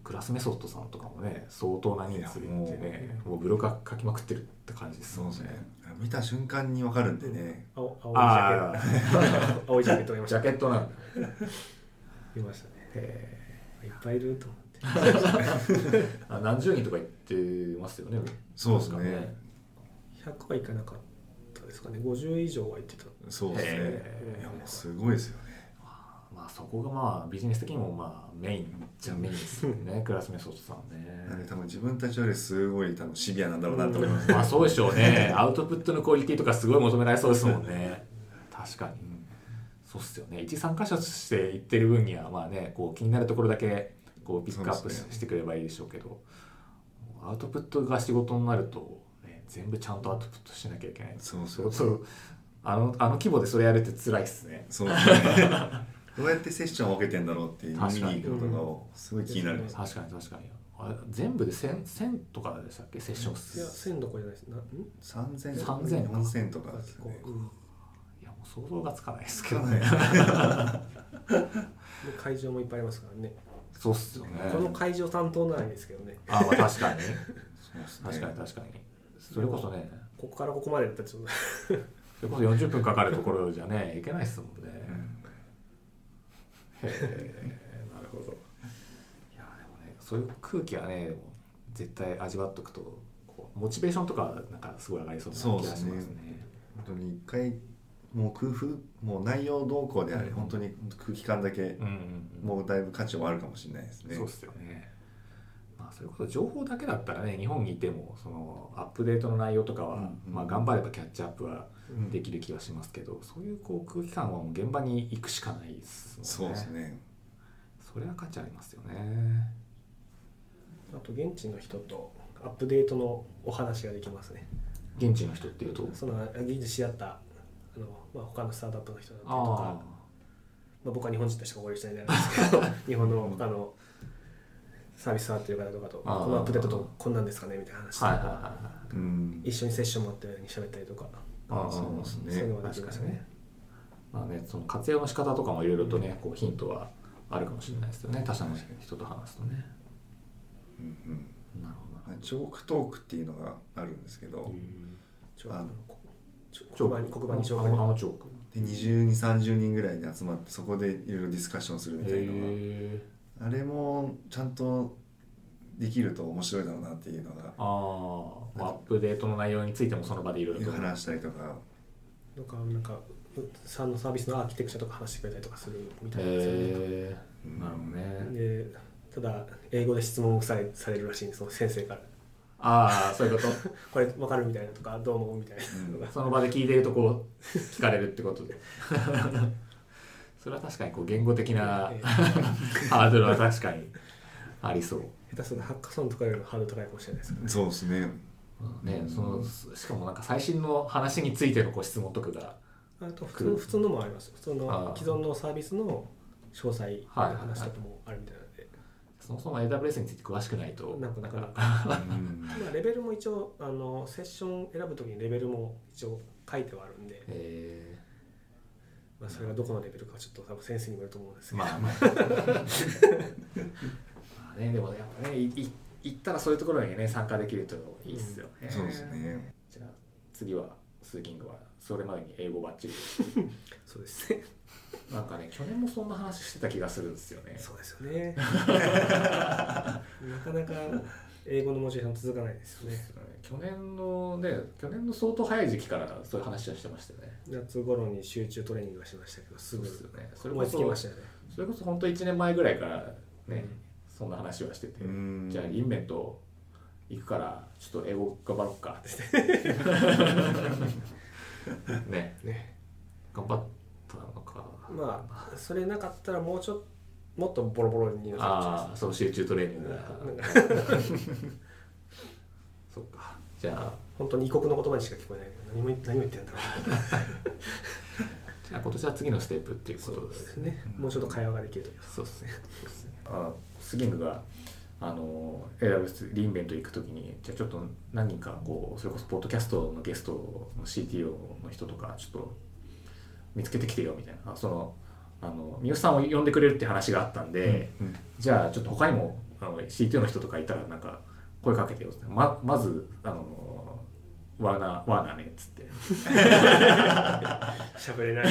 [SPEAKER 1] クラスメソッドさんとかもね相当な人数いてねもうブログ書きまくってるって感じですもんね。
[SPEAKER 3] そうですね。見た瞬間に分かるんでね。
[SPEAKER 2] 青青いジ
[SPEAKER 1] あ
[SPEAKER 2] ャケット。[laughs] 青いジャケットがいました。
[SPEAKER 1] ジャケットなんだ。[laughs]
[SPEAKER 2] 見ましたね。
[SPEAKER 1] へ
[SPEAKER 2] いっぱいいると思って。
[SPEAKER 1] ー [laughs] あ何十人とか言ってますよね
[SPEAKER 3] そうです
[SPEAKER 1] か
[SPEAKER 2] 100はいかなかったですかね。50以上は言ってた。
[SPEAKER 3] そうですね。いやもうすごいですよね
[SPEAKER 1] まあそこがまあビジネス的にもまあメインじゃメインですよね。[laughs] クラスメソッドさんね。
[SPEAKER 3] なんで多分自分たちよりすごい多分シビアなんだろうなと思います、
[SPEAKER 1] まあそうでしょうね。[laughs] アウトプットのクオリティとかすごい求められそうですもんね。確かに。そうっすよね。一参加者として言ってる分にはまあねこう気になるところだけこうピックアップし,、てくれればいいでしょうけど。アウトプットが仕事になると、ね、全部ちゃんとアウトプットしなきゃいけない。
[SPEAKER 3] そう
[SPEAKER 1] そ
[SPEAKER 3] う
[SPEAKER 1] そう。あのあの規模でそれやるって辛いっすね。
[SPEAKER 3] そうですねどうやってセッションを分けてんだろうっていう見
[SPEAKER 1] 確かに。
[SPEAKER 3] に行くことがすごい気になる。ん。です
[SPEAKER 1] 確かに確かに。あれ全部で 1000, 1000とかでしたっけ？セッション。数
[SPEAKER 2] いや1000どころじゃないです。なん
[SPEAKER 3] ？3000
[SPEAKER 1] 3000か
[SPEAKER 3] 4000とか。です
[SPEAKER 2] 結構
[SPEAKER 3] ね。
[SPEAKER 2] うん
[SPEAKER 1] いやもう想像がつかないですけどね。
[SPEAKER 2] で [laughs] 会場もいっぱいありますからね。
[SPEAKER 1] そうっすよね。
[SPEAKER 2] この会場担当なんですけどね。
[SPEAKER 1] あまあ確かに
[SPEAKER 3] そうですね。
[SPEAKER 1] 確かに確かに。それこそね。
[SPEAKER 2] ここからここまでだったらちょっと。
[SPEAKER 1] それこそ40分かかるところじゃねいけないっすもんね、なるほど。いやでもねそういう空気はね絶対味わっとくとこうモチベーションとかなんかすごい上がりそうな気がしますね。
[SPEAKER 3] 本当に一回もう工夫もう内容動向であれ、
[SPEAKER 1] うん。
[SPEAKER 3] 本当に空気感だけ
[SPEAKER 1] うんうんうん。
[SPEAKER 3] もうだいぶ価値はあるかもしれないですね。
[SPEAKER 1] そうっすよね。まあそれこそ情報だけだったらね日本にいてもそのアップデートの内容とかは、
[SPEAKER 3] うんうん。
[SPEAKER 1] まあ、頑張ればキャッチアップはできる気はしますけど、そういうこう空気感はもう現場に行くしかないです
[SPEAKER 3] そ
[SPEAKER 1] もね。
[SPEAKER 3] うんですね。
[SPEAKER 1] それは価値ありますよね。
[SPEAKER 2] あと現地の人とアップデートのお話ができますね。
[SPEAKER 1] 現地の人っていうと？
[SPEAKER 2] その現地知り合ったあの、まあ、他のスタートアップの人だったりとか。
[SPEAKER 1] あ
[SPEAKER 2] まあ、僕は日本人としてかおりしたいんですけど [laughs] 日本の他のサービス触ってる方とかとこのアップデートとこんなんですかねみたいな話とか、
[SPEAKER 1] あはいはいはいはい。
[SPEAKER 3] うん。
[SPEAKER 2] 一緒にセッション持って喋ったりとか。
[SPEAKER 1] ああ
[SPEAKER 3] そうですね。
[SPEAKER 2] そういうのができますよね。
[SPEAKER 1] まあねその活用の仕方とかもいろいろとねこうヒントはあるかもしれないですよね。他社の人と話すとね。
[SPEAKER 3] うんうん。
[SPEAKER 1] なるほど。
[SPEAKER 3] ョークトークっていうのがあるんですけど、
[SPEAKER 2] 黒板に黒板
[SPEAKER 1] ョーク。
[SPEAKER 3] で20人30人ぐらいで集まってそこでいろいろディスカッションするみたいなの
[SPEAKER 1] へ
[SPEAKER 3] があれもちゃんとできると面白いだろうなっていうのが
[SPEAKER 1] ああアップデートの内容についてもその場でいろいろと
[SPEAKER 3] 話したりとか。
[SPEAKER 2] とかなんかさんのサービスのアーキテクチャとか話してくれたりとかするみたいなんですよね。
[SPEAKER 1] へえなるほどね。
[SPEAKER 2] でただ英語で質問されされるらしいんですその先生から。
[SPEAKER 1] ああそういうこと「[laughs]
[SPEAKER 2] これ分かる?」みたいなとか「どう思う?」みたいなのが、
[SPEAKER 1] その場で聞いてるとこう聞かれるってことでそれは確かにこう言語的な
[SPEAKER 2] え [laughs]
[SPEAKER 1] ハードルは確かにありそう、
[SPEAKER 2] 下手するとハッカソンとかよりもハードル高いかもしれないですからね。
[SPEAKER 3] そうですね。
[SPEAKER 1] ねそのしかもなんか最新の話についてのこう質問とかが
[SPEAKER 2] あと普通の普通のもあります。普通の既存のサービスの詳細の話とかもあるみたいなので、
[SPEAKER 1] そもそも AWS について詳しくないと。
[SPEAKER 2] なんかなかなか。
[SPEAKER 3] うん。
[SPEAKER 2] まあレベルも一応あのセッション選ぶときにレベルも一応書いてはあるんで、
[SPEAKER 1] え
[SPEAKER 2] まあ、それがどこのレベルかはちょっと多分先生にもよると思うんです
[SPEAKER 1] ー、
[SPEAKER 2] けど、
[SPEAKER 1] まあまあ。まあねでもやっぱねいい行ったらそういうところにね参加できるといいっすよね、
[SPEAKER 3] そうですね。
[SPEAKER 1] じゃあ次はスーキングはそれまでに英語バッチリ。[laughs]
[SPEAKER 2] そうです。ね
[SPEAKER 1] なんかね去年もそんな話してた気がするんですよね。
[SPEAKER 2] そうですよね。[laughs] なかなか英語のモチベーション続かないですよね
[SPEAKER 1] 去年のね去年の相当早い時期からそういう話はしてましたよね。
[SPEAKER 2] 夏頃に集中トレーニングはしましたけどすぐ
[SPEAKER 1] ですよね。それ
[SPEAKER 2] 思い
[SPEAKER 1] こそ
[SPEAKER 2] つきましたよね。
[SPEAKER 1] それこそ本当1年前ぐらいからね、そんな話はしてて、
[SPEAKER 3] うん。
[SPEAKER 1] じゃあインメント行くからちょっと英語頑張ろうか。っ [laughs] てね。
[SPEAKER 2] ね。
[SPEAKER 1] 頑張ったのか。
[SPEAKER 2] まあそれなかったらもうちょっともっとボロボロになっちゃ
[SPEAKER 1] ああその集中トレーニングが
[SPEAKER 2] うなんか [laughs]
[SPEAKER 1] そっか。じゃあ
[SPEAKER 2] 本当に異国の言葉にしか聞こえない何も何も言ってんだろ [laughs]
[SPEAKER 1] じゃあ今年は次のステップっていうこ
[SPEAKER 2] そう
[SPEAKER 1] とで
[SPEAKER 2] ですすねもうちょっと会話ができるというか
[SPEAKER 1] そうですね。ですねあスギングがあの AWS リンベント行く時にじゃあちょっと何人かこうそれこそポッドキャストのゲストの CTO の人とかちょっと見つけてきてよみたいな。あそのあの三好さんを呼んでくれるって話があったんで、
[SPEAKER 3] うん。
[SPEAKER 1] じゃあちょっと他にもあの CTO の人とかいたらなんか声かけてよってままずあのワーナーワーナーねっつって。[laughs]
[SPEAKER 2] 喋れない。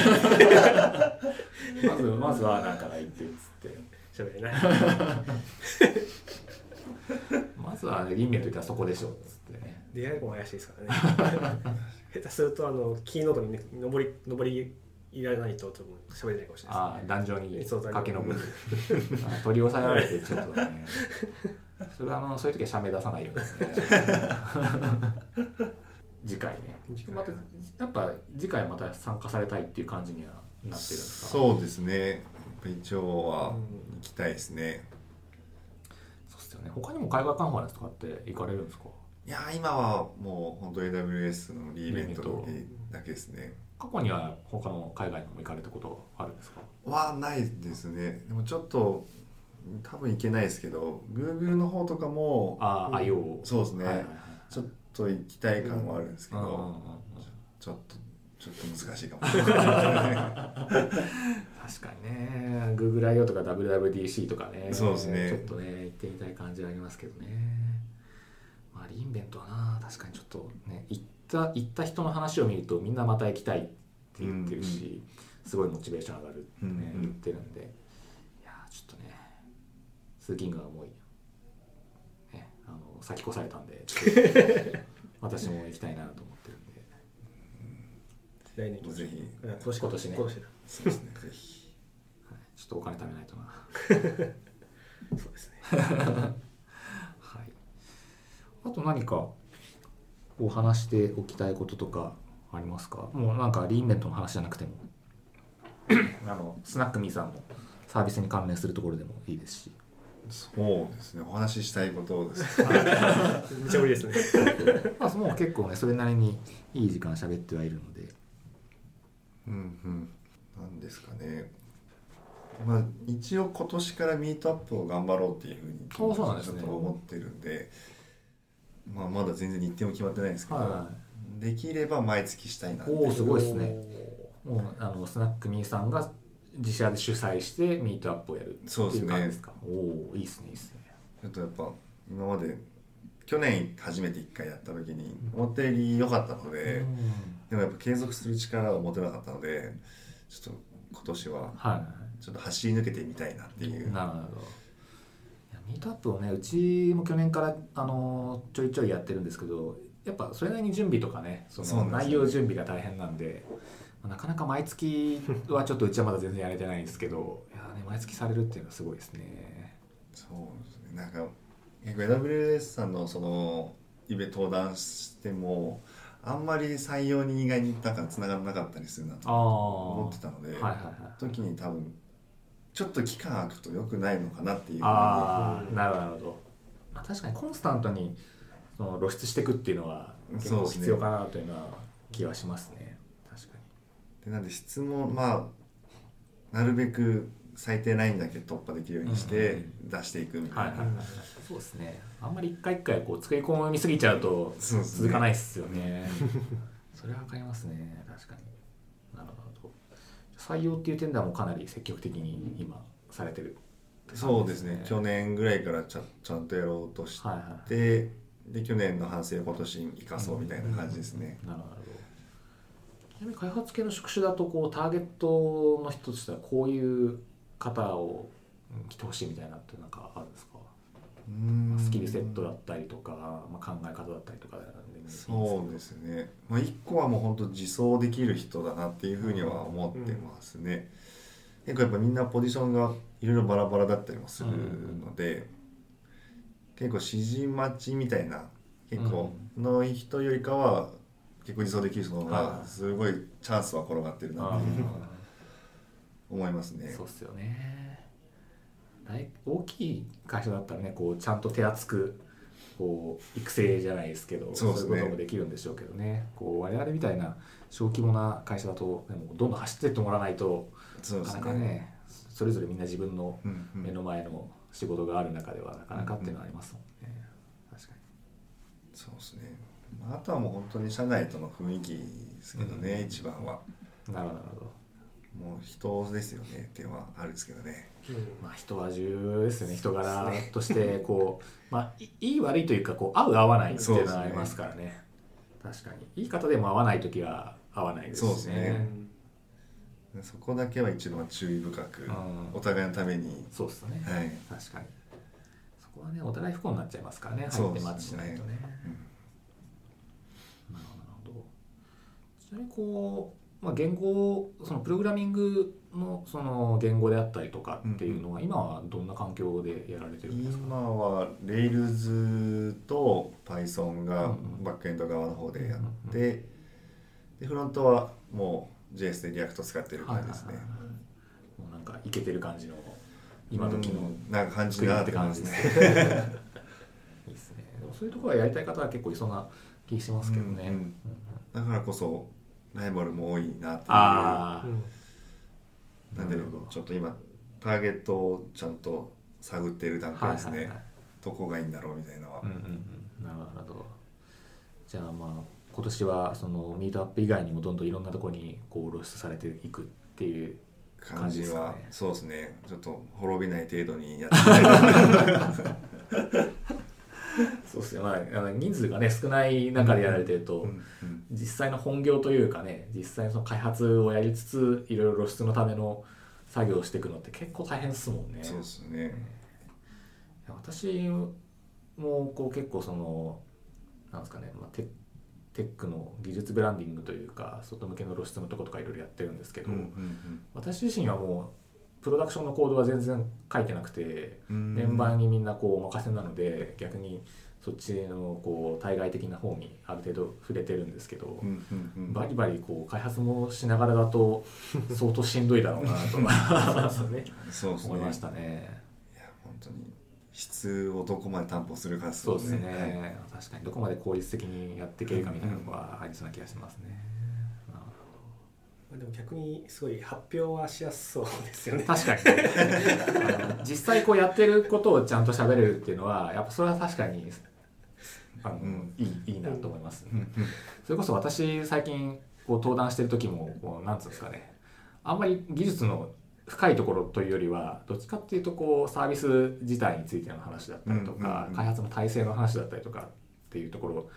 [SPEAKER 1] まずまずワーナーから行ってっつって。
[SPEAKER 2] 喋れない。[laughs]
[SPEAKER 1] まずは、ね、リンベント行ったらそこでしょっつってね。
[SPEAKER 2] 出会い子も怪しいですからね。[laughs] 下手するとあのキーノートに、ね、上り上りいらないと多分喋れないかもしれない
[SPEAKER 1] ああ壇上に駆け上るあ取り押さえられてちょっとねそれはあのそういう時は写メ出さないようにね。[laughs] 次回ね。またやっぱ次回また参加されたいっていう感じにはなってるんですか？
[SPEAKER 3] そうですね。一応は
[SPEAKER 2] うん
[SPEAKER 3] 行きたいですね、
[SPEAKER 1] そうっすよね。他にも海外カンファレンスとかって行かれるんですか？
[SPEAKER 3] いやー今はもう本当 AWS のリーベントだけだけですね。
[SPEAKER 1] 過去には他の海外にも行かれたことあるんですか？
[SPEAKER 3] はないですね。でもちょっと多分行けないですけど Google の方とかも
[SPEAKER 1] ああ、
[SPEAKER 2] うん
[SPEAKER 1] IO
[SPEAKER 3] そうですね。
[SPEAKER 1] はいはいはい。
[SPEAKER 3] ちょっと行きたい感はあるんですけど、
[SPEAKER 1] うんうんうんうん。
[SPEAKER 3] ちょっとちょっと難しいかも。しれない
[SPEAKER 1] 確かにね GoogleIO とか WWDC とかね
[SPEAKER 3] そうですね。
[SPEAKER 1] ちょっとね行ってみたい感じはありますけどね。まあリンベントはな確かにちょっとね行った行った人の話を見るとみんなまた行きたいって言ってるし、すごいモチベーション上がるってね、
[SPEAKER 3] うんうん。
[SPEAKER 1] 言ってるんでスーキングがもうい。いねあの先越されたんでちょっと [laughs] 私も行きたいなと思ってるんで。
[SPEAKER 2] 来年行きましょう
[SPEAKER 3] ぜひ。
[SPEAKER 2] うん今年
[SPEAKER 1] 今年ね。
[SPEAKER 2] 今年だ。
[SPEAKER 3] そうですね。[laughs] ぜひ。
[SPEAKER 1] はい。ちょっとお金貯めないとな。
[SPEAKER 2] そうですね。[laughs]
[SPEAKER 1] はい、あと何かお話しておきたいこととかありますか？もうなんかリーンベントの話じゃなくても。あのスナックミーさんのサービスに関連するところでもいいですし
[SPEAKER 3] そうですね。お話ししたいことです。
[SPEAKER 2] めっちゃ無理ですね。[laughs]
[SPEAKER 1] まあもう結構ねそれなりにいい時間喋ってはいるので。
[SPEAKER 3] うんうん。なんですかね。まあ一応今年からミートアップを頑張ろうっていうふうに
[SPEAKER 1] あそうなんですね。
[SPEAKER 3] ちょっと思ってるんでまあまだ全然日程も決まってないんですけど、
[SPEAKER 1] は
[SPEAKER 3] できれば毎月したいなって
[SPEAKER 1] おーすごいですね。もうあのスナックミーさんが自社で主催してミートアップをやるって
[SPEAKER 3] そうですね。
[SPEAKER 1] いう感じですか？おおいいですねいいですね。
[SPEAKER 3] ちょっとやっぱ今まで去年初めて1回やった時に思ったより良かったので、でもやっぱ継続する力を持てなかったのでちょっと今年は
[SPEAKER 1] はい。
[SPEAKER 3] ちょっと走り抜けてみたいなっていう。
[SPEAKER 1] なるほど。ミートアップをねうちも去年からあのちょいちょいやってるんですけどやっぱそれなりに準備とかねその内容準備が大変なんでまあなかなか毎月はちょっとうちはまだ全然やれてないんですけど [laughs] いや、ね、毎月されるっていうのはすごいですね。
[SPEAKER 3] そうですね。なんか結構 AWS さんのそのイベ登壇してもあんまり採用に意外になんか繋がらなかったりするなと思ってたので、
[SPEAKER 1] はいはいはい。
[SPEAKER 3] 時に多分ちょっと期間空くと良くないのかなっていう
[SPEAKER 1] ああなるほどまあ、確かにコンスタントにその露出していくっていうのは結構必要かなというのは気はしますね
[SPEAKER 3] でなんで質問まあなるべく最低ラインだけ突破できるようにして出していくみたいな、
[SPEAKER 1] そうですね。あんまり一回一回こう作り込みすぎちゃうと続かないっすよね。[laughs] それはわかりますね。確かに。なるほど。採用っていう点ではもうかなり積極的に今されてるって感じ
[SPEAKER 3] そうですね。去年ぐらいからちゃちゃんとやろうとして、
[SPEAKER 1] はいはい
[SPEAKER 3] で去年の反省を今年に生かそうみたいな感じですね、
[SPEAKER 1] なるほど。ちなみに開発系の職種だとこうターゲットの人としてはこういう方をうん来てほしいみたいなってなんかあるんですか？
[SPEAKER 3] うーん
[SPEAKER 1] スキルセットだったりとか、まあ、考え方だったりとか
[SPEAKER 3] そうですね、まあ、1個はもう本当自走できる人だなっていうふうには思ってますね、結構やっぱみんなポジションがいろいろバラバラだったりもするので、結構指示待ちみたいな結構の人よりかは結構自走できる人の方がすごいチャンスは転がってるな
[SPEAKER 1] あ
[SPEAKER 3] っていう
[SPEAKER 1] ー。
[SPEAKER 3] 思いますね。
[SPEAKER 1] そうっすよね。大大きい会社だったらねこうちゃんと手厚くこう育成じゃないですけど
[SPEAKER 3] そうですね。
[SPEAKER 1] いうこともできるんでしょうけどね。こう我々みたいな小規模な会社だとでもどんどん走ってってもらわないとなかなかねそれぞれみんな自分の目の前の仕事がある中ではなかなかっていうのはありますもんね、確かに。
[SPEAKER 3] そうですね。まああとはもう本当に社内との雰囲気ですけどね、
[SPEAKER 1] うん。
[SPEAKER 3] 一番は。
[SPEAKER 1] なるほどなるほど。
[SPEAKER 3] もう人ですよねっていうのはあるんですけどね。
[SPEAKER 2] うん。
[SPEAKER 1] まあ人は重要ですよね人柄としてこうまあいいい悪いというかこう合う合わないっていうのはありますからね。確かに。いい方でも合わない時は合わないですし
[SPEAKER 3] そうですね。
[SPEAKER 2] うん。
[SPEAKER 3] そこだけは一番注意深く、
[SPEAKER 1] うん。
[SPEAKER 3] お互いのために。
[SPEAKER 1] そうですね、
[SPEAKER 3] はい、
[SPEAKER 1] 確かに。そこはねお互い不幸になっちゃいますからね。入ってマッチしないとね。
[SPEAKER 3] うん
[SPEAKER 1] なるほどなるほどちなみにこう、まあ、言語そのプログラミングのその言語であったりとかっていうのは、今はどんな環境でやられてるんですか？
[SPEAKER 3] 今は Rails と Python がバックエンド側の方でやって、でフロントはもう JS で React 使ってる感じですね、
[SPEAKER 1] はいはいはいはい。もうなんかイケてる感じの今時の
[SPEAKER 3] うん。なんか感じなってて
[SPEAKER 1] 感
[SPEAKER 3] 感じ
[SPEAKER 1] じで
[SPEAKER 3] ですすね。
[SPEAKER 1] ね [laughs] いいですね。でもそういうところはやりたい方は結構いそうな気しますけどね、
[SPEAKER 3] うんうん。だからこそライバルも多いなっていう。
[SPEAKER 1] ああ、
[SPEAKER 2] うん
[SPEAKER 3] なんでちょっと今ターゲットをちゃんと探っている段階ですね、
[SPEAKER 1] はいはいはい。
[SPEAKER 3] どこがいいんだろうみたいなのは、
[SPEAKER 1] うんうんうん。なるほど。じゃあまあ今年はそのミートアップ以外にもどんどんいろんなところにこう露出されていくっていう
[SPEAKER 3] 感じはそうですね。ちょっと滅びない程度にやっていきたいな [laughs] [laughs]
[SPEAKER 1] そうですねまああの人数がね少ない中でやられてると、実際の本業というかね実際のその開発をやりつついろいろ露出のための作業をしていくのって結構大変ですもんね。
[SPEAKER 3] そうですね。
[SPEAKER 1] 私もこう結構そのなんですかね、まあ、テテックの技術ブランディングというか外向けの露出のとことかいろいろやってるんですけど、私自身はもうプロダクションのコードは全然書いてなくて
[SPEAKER 3] うん。
[SPEAKER 1] メンバーにみんなこうお任せなので逆にそっちのこう対外的な方にある程度触れてるんですけど、
[SPEAKER 3] うんうんうん。
[SPEAKER 1] バリバリこう開発もしながらだと [laughs] 相当しんどいだろうなと
[SPEAKER 2] ね
[SPEAKER 3] そうですね。
[SPEAKER 1] 思いましたね。
[SPEAKER 3] いや本当に質をどこまで担保するかです
[SPEAKER 1] そうですね、
[SPEAKER 3] はい
[SPEAKER 1] 確かに。どこまで効率的にやっていけるかみたいなのはありそうな気がしますね。
[SPEAKER 2] でも逆にすごい発表はしやすそうですよね。
[SPEAKER 1] 確かに実際こうやってることをちゃんと喋れるっていうのはやっぱそれは確かにあの、
[SPEAKER 3] うん
[SPEAKER 1] いいいいなと思います、
[SPEAKER 3] うんうん。
[SPEAKER 1] それこそ私最近こう登壇してる時もこうなんつうんですかね。あんまり技術の深いところというよりはどっちかっていうとこうサービス自体についての話だったりとか、開発の体制の話だったりとかっていうところ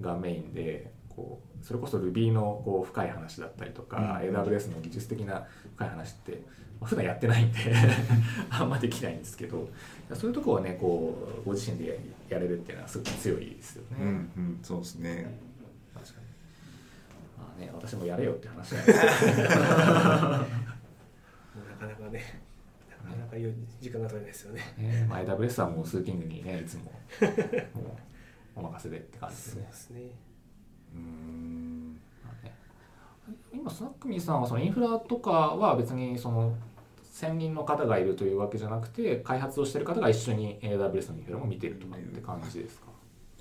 [SPEAKER 1] がメインでこうそれこそ Ruby のこう深い話だったりとか、
[SPEAKER 3] うん。
[SPEAKER 1] AWS の技術的な深い話って、まあ、普段やってないんで [laughs] あんまできないんですけどそういうところはねこうご自身でやれるっていうのはすごく強いですよね。
[SPEAKER 3] うんうんそうですね。
[SPEAKER 1] 確かに。まあね私もやれよって話なんですけど。[laughs]
[SPEAKER 2] もうなかなかねなかなかいう時間が取れないですよね。
[SPEAKER 1] ね、まあ、AWS はもうスーキングにねいつももうお任せでって感じですね。
[SPEAKER 2] すね
[SPEAKER 3] うーん
[SPEAKER 1] まあね今スナックミーさんはそのインフラとかは別にその専任の方がいるというわけじゃなくて開発をしてる方が一緒に AWS のインフラも見てるとかって感じですか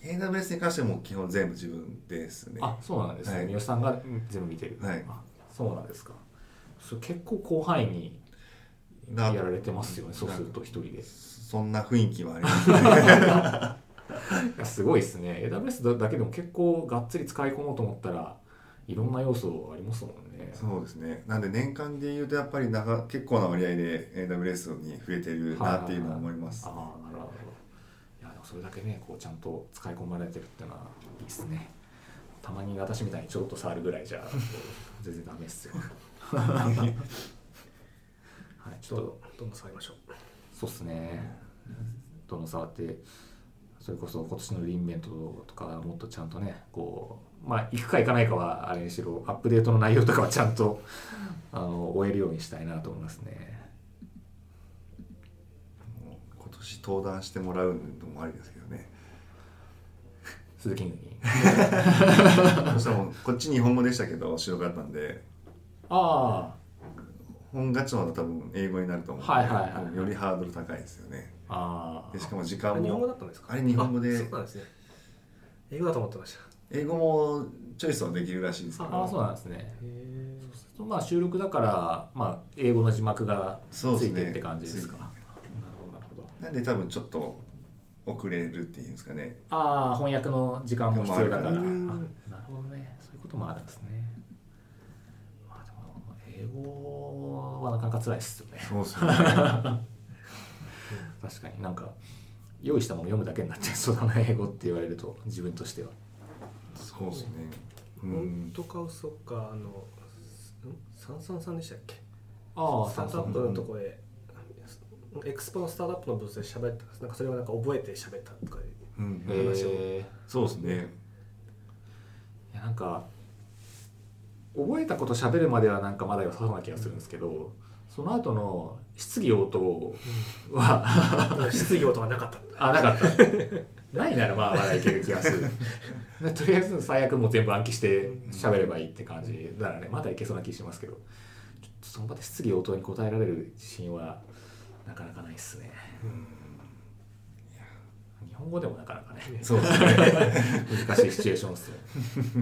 [SPEAKER 3] ？AWS に関してはもう基本全部自分ですね。
[SPEAKER 1] あそうなんですね、
[SPEAKER 3] はい。
[SPEAKER 1] 三好さんが全部見てる、
[SPEAKER 3] はい。
[SPEAKER 1] あそうなんですか。それ結構広範囲に
[SPEAKER 3] な
[SPEAKER 1] やられてますよねそうすると一人で。
[SPEAKER 3] そんな雰囲気はありますね [laughs]
[SPEAKER 1] すごいですね。AWS だけでも結構がっつり使い込もうと思ったらいろんな要素ありますもんね。
[SPEAKER 3] そうですね。なんで年間でいうとやっぱり長結構な割合で AWS に増えてるなっていうのは思います、
[SPEAKER 1] ああなるほど。いやでもそれだけねこうちゃんと使い込まれてるっていうのはいいですね。たまに私みたいにちょっと触るぐらいじゃ全然ダメっすよ。[laughs] はい。ちょっと
[SPEAKER 2] どんどん触りましょう。
[SPEAKER 1] そうっすね。どんどん触ってそれこそ今年のリンベントとかもっとちゃんとねこうまあ行くか行かないかはあれにしろアップデートの内容とかはちゃんとあの終えるようにしたいなと思いますね。
[SPEAKER 3] 今年登壇してもらうのもありですけどね。
[SPEAKER 1] 鈴木に。
[SPEAKER 3] そしたらもうこっち日本語でしたけど白かったんで。
[SPEAKER 1] あ
[SPEAKER 3] 本ガチの方多分英語になると思うんで、
[SPEAKER 1] はいはいはい。
[SPEAKER 3] よりハードル高いですよね
[SPEAKER 1] あ
[SPEAKER 3] でしかも時
[SPEAKER 2] あ
[SPEAKER 3] 間も。
[SPEAKER 2] れ日本語だったんですか？
[SPEAKER 3] あれ日本語で。
[SPEAKER 2] あそうなんですね。英語だと思ってました。
[SPEAKER 3] 英語もチョイスはできるらしいんですけど。
[SPEAKER 1] ああそうなんですね。
[SPEAKER 2] へえ
[SPEAKER 1] まあ収録だから、まあ、英語の字幕がつ
[SPEAKER 3] そうですね。
[SPEAKER 1] いてって感じですか？なるほどなるほど。
[SPEAKER 3] なんで多分ちょっと遅れるっていうんですかね。
[SPEAKER 1] ああ翻訳の時間も必要だから。あなる
[SPEAKER 2] うん
[SPEAKER 1] ほどね。そういうこともあるんですね。まあでも英語はなかなか辛いですよね。
[SPEAKER 3] そうですね
[SPEAKER 1] 確かに。なんか用意したもの読むだけになっちゃい [laughs] そうだな英語って言われると自分としては。
[SPEAKER 3] そうですね。う
[SPEAKER 2] 本
[SPEAKER 3] ん
[SPEAKER 2] 当か嘘かあのん三三三でしたっけ？
[SPEAKER 1] あ
[SPEAKER 2] スタートアップのとこでエクスポのスタートアップのブースで喋った。んですなんかそれをなんか覚えて喋ったとか
[SPEAKER 3] うん。
[SPEAKER 1] え
[SPEAKER 2] 話を。
[SPEAKER 1] ー
[SPEAKER 3] そうですね。
[SPEAKER 1] いやなんか覚えたこと喋るまではなんかまだ良さそうな気がするんですけどその後の質疑応答は
[SPEAKER 2] 質疑応答はなかった。[laughs]
[SPEAKER 1] あなかった。ないならまあまだいける気がする。で [laughs] とりあえず最悪もう全部暗記して喋ればいいって感じだからねまだいけそうな気しますけど。ちょっとその場で質疑応答に答えられる自信はなかなかないっすね。日本語でもなかなかね。
[SPEAKER 3] そうですね。
[SPEAKER 1] 難しいシチュエーションですよ [laughs]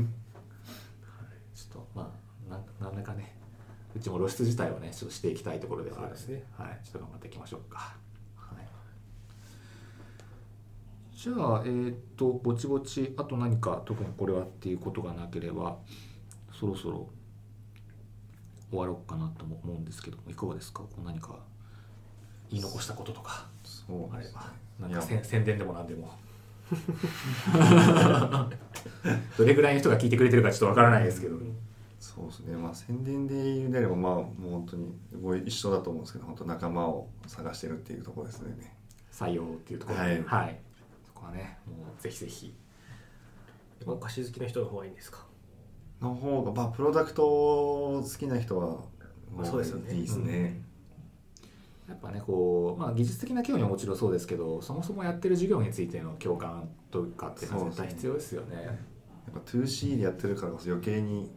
[SPEAKER 1] はい。ちょっとまあなんなんだかねうちも露出自体はねちょっとしていきたいところではあるん
[SPEAKER 2] そうですね。
[SPEAKER 1] はい、ちょっと頑張っていきましょうか、はい、じゃあえーっとぼちぼちあと何か特にこれはっていうことがなければそろそろ終わろうかなとも思うんですけどもいかがですか？何か言い残したこととか。
[SPEAKER 3] そう
[SPEAKER 1] あれば。なんか宣伝でも何でも。[laughs] どれぐらいの人が聞いてくれてるかちょっとわからないですけど、
[SPEAKER 3] そうですね。まあ宣伝で言うであればまあもう本当にご一緒だと思うんですけど本当仲間を探してるっていうところですね。
[SPEAKER 1] 採用っていうところで、
[SPEAKER 3] はい。
[SPEAKER 1] はい、そこはねもうぜひぜひ。
[SPEAKER 2] お菓子好きな人の方がいいんですか？
[SPEAKER 3] の方がまあプロダクト好きな人はも
[SPEAKER 2] そうですよね。
[SPEAKER 3] いいですね、
[SPEAKER 1] やっぱねこう、まあ、技術的な興味ももちろんそうですけどそもそもやってる授業についての共感とかっていうのは絶対必要ですよね。
[SPEAKER 3] やっぱ 2C でやってるからこそ余計に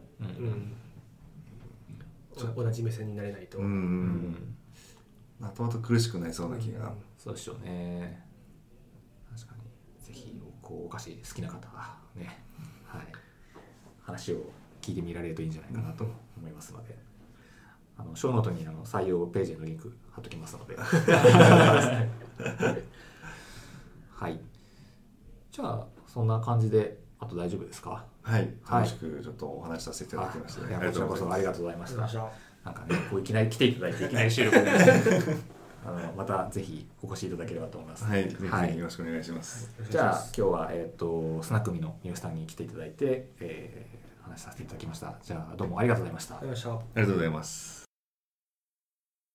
[SPEAKER 2] 同じ目線になれないと、
[SPEAKER 3] うん、
[SPEAKER 1] うん
[SPEAKER 3] 後々苦しくなりそうな気が、
[SPEAKER 1] そうでしょうね。確かに。ぜひこうお菓子好きな方はね、はい、話を聞いてみられるといいんじゃないかなと思いますので。あのショーノートにあの採用ページへのリンク貼っときますので。[laughs] はい。じゃあそんな感じであと大丈夫ですか？
[SPEAKER 3] はい。
[SPEAKER 1] はい
[SPEAKER 3] 楽しくちょっとお話しさせていただきました、
[SPEAKER 1] い。やこちらこそありがとうございました
[SPEAKER 2] ありがとうございま
[SPEAKER 1] なんかねこういきなり来ていただいていきなり収録で。[laughs] あのまたぜひお越しいただければと思います。
[SPEAKER 3] はい、ぜひよろしくお願いします。
[SPEAKER 1] じゃあ今日は、えー、とスナックミのニュースタンに来ていただいて、えー話させていただきました。じゃあどうもありがとうございました。
[SPEAKER 2] ありがとうございました。
[SPEAKER 3] ありがとうございます。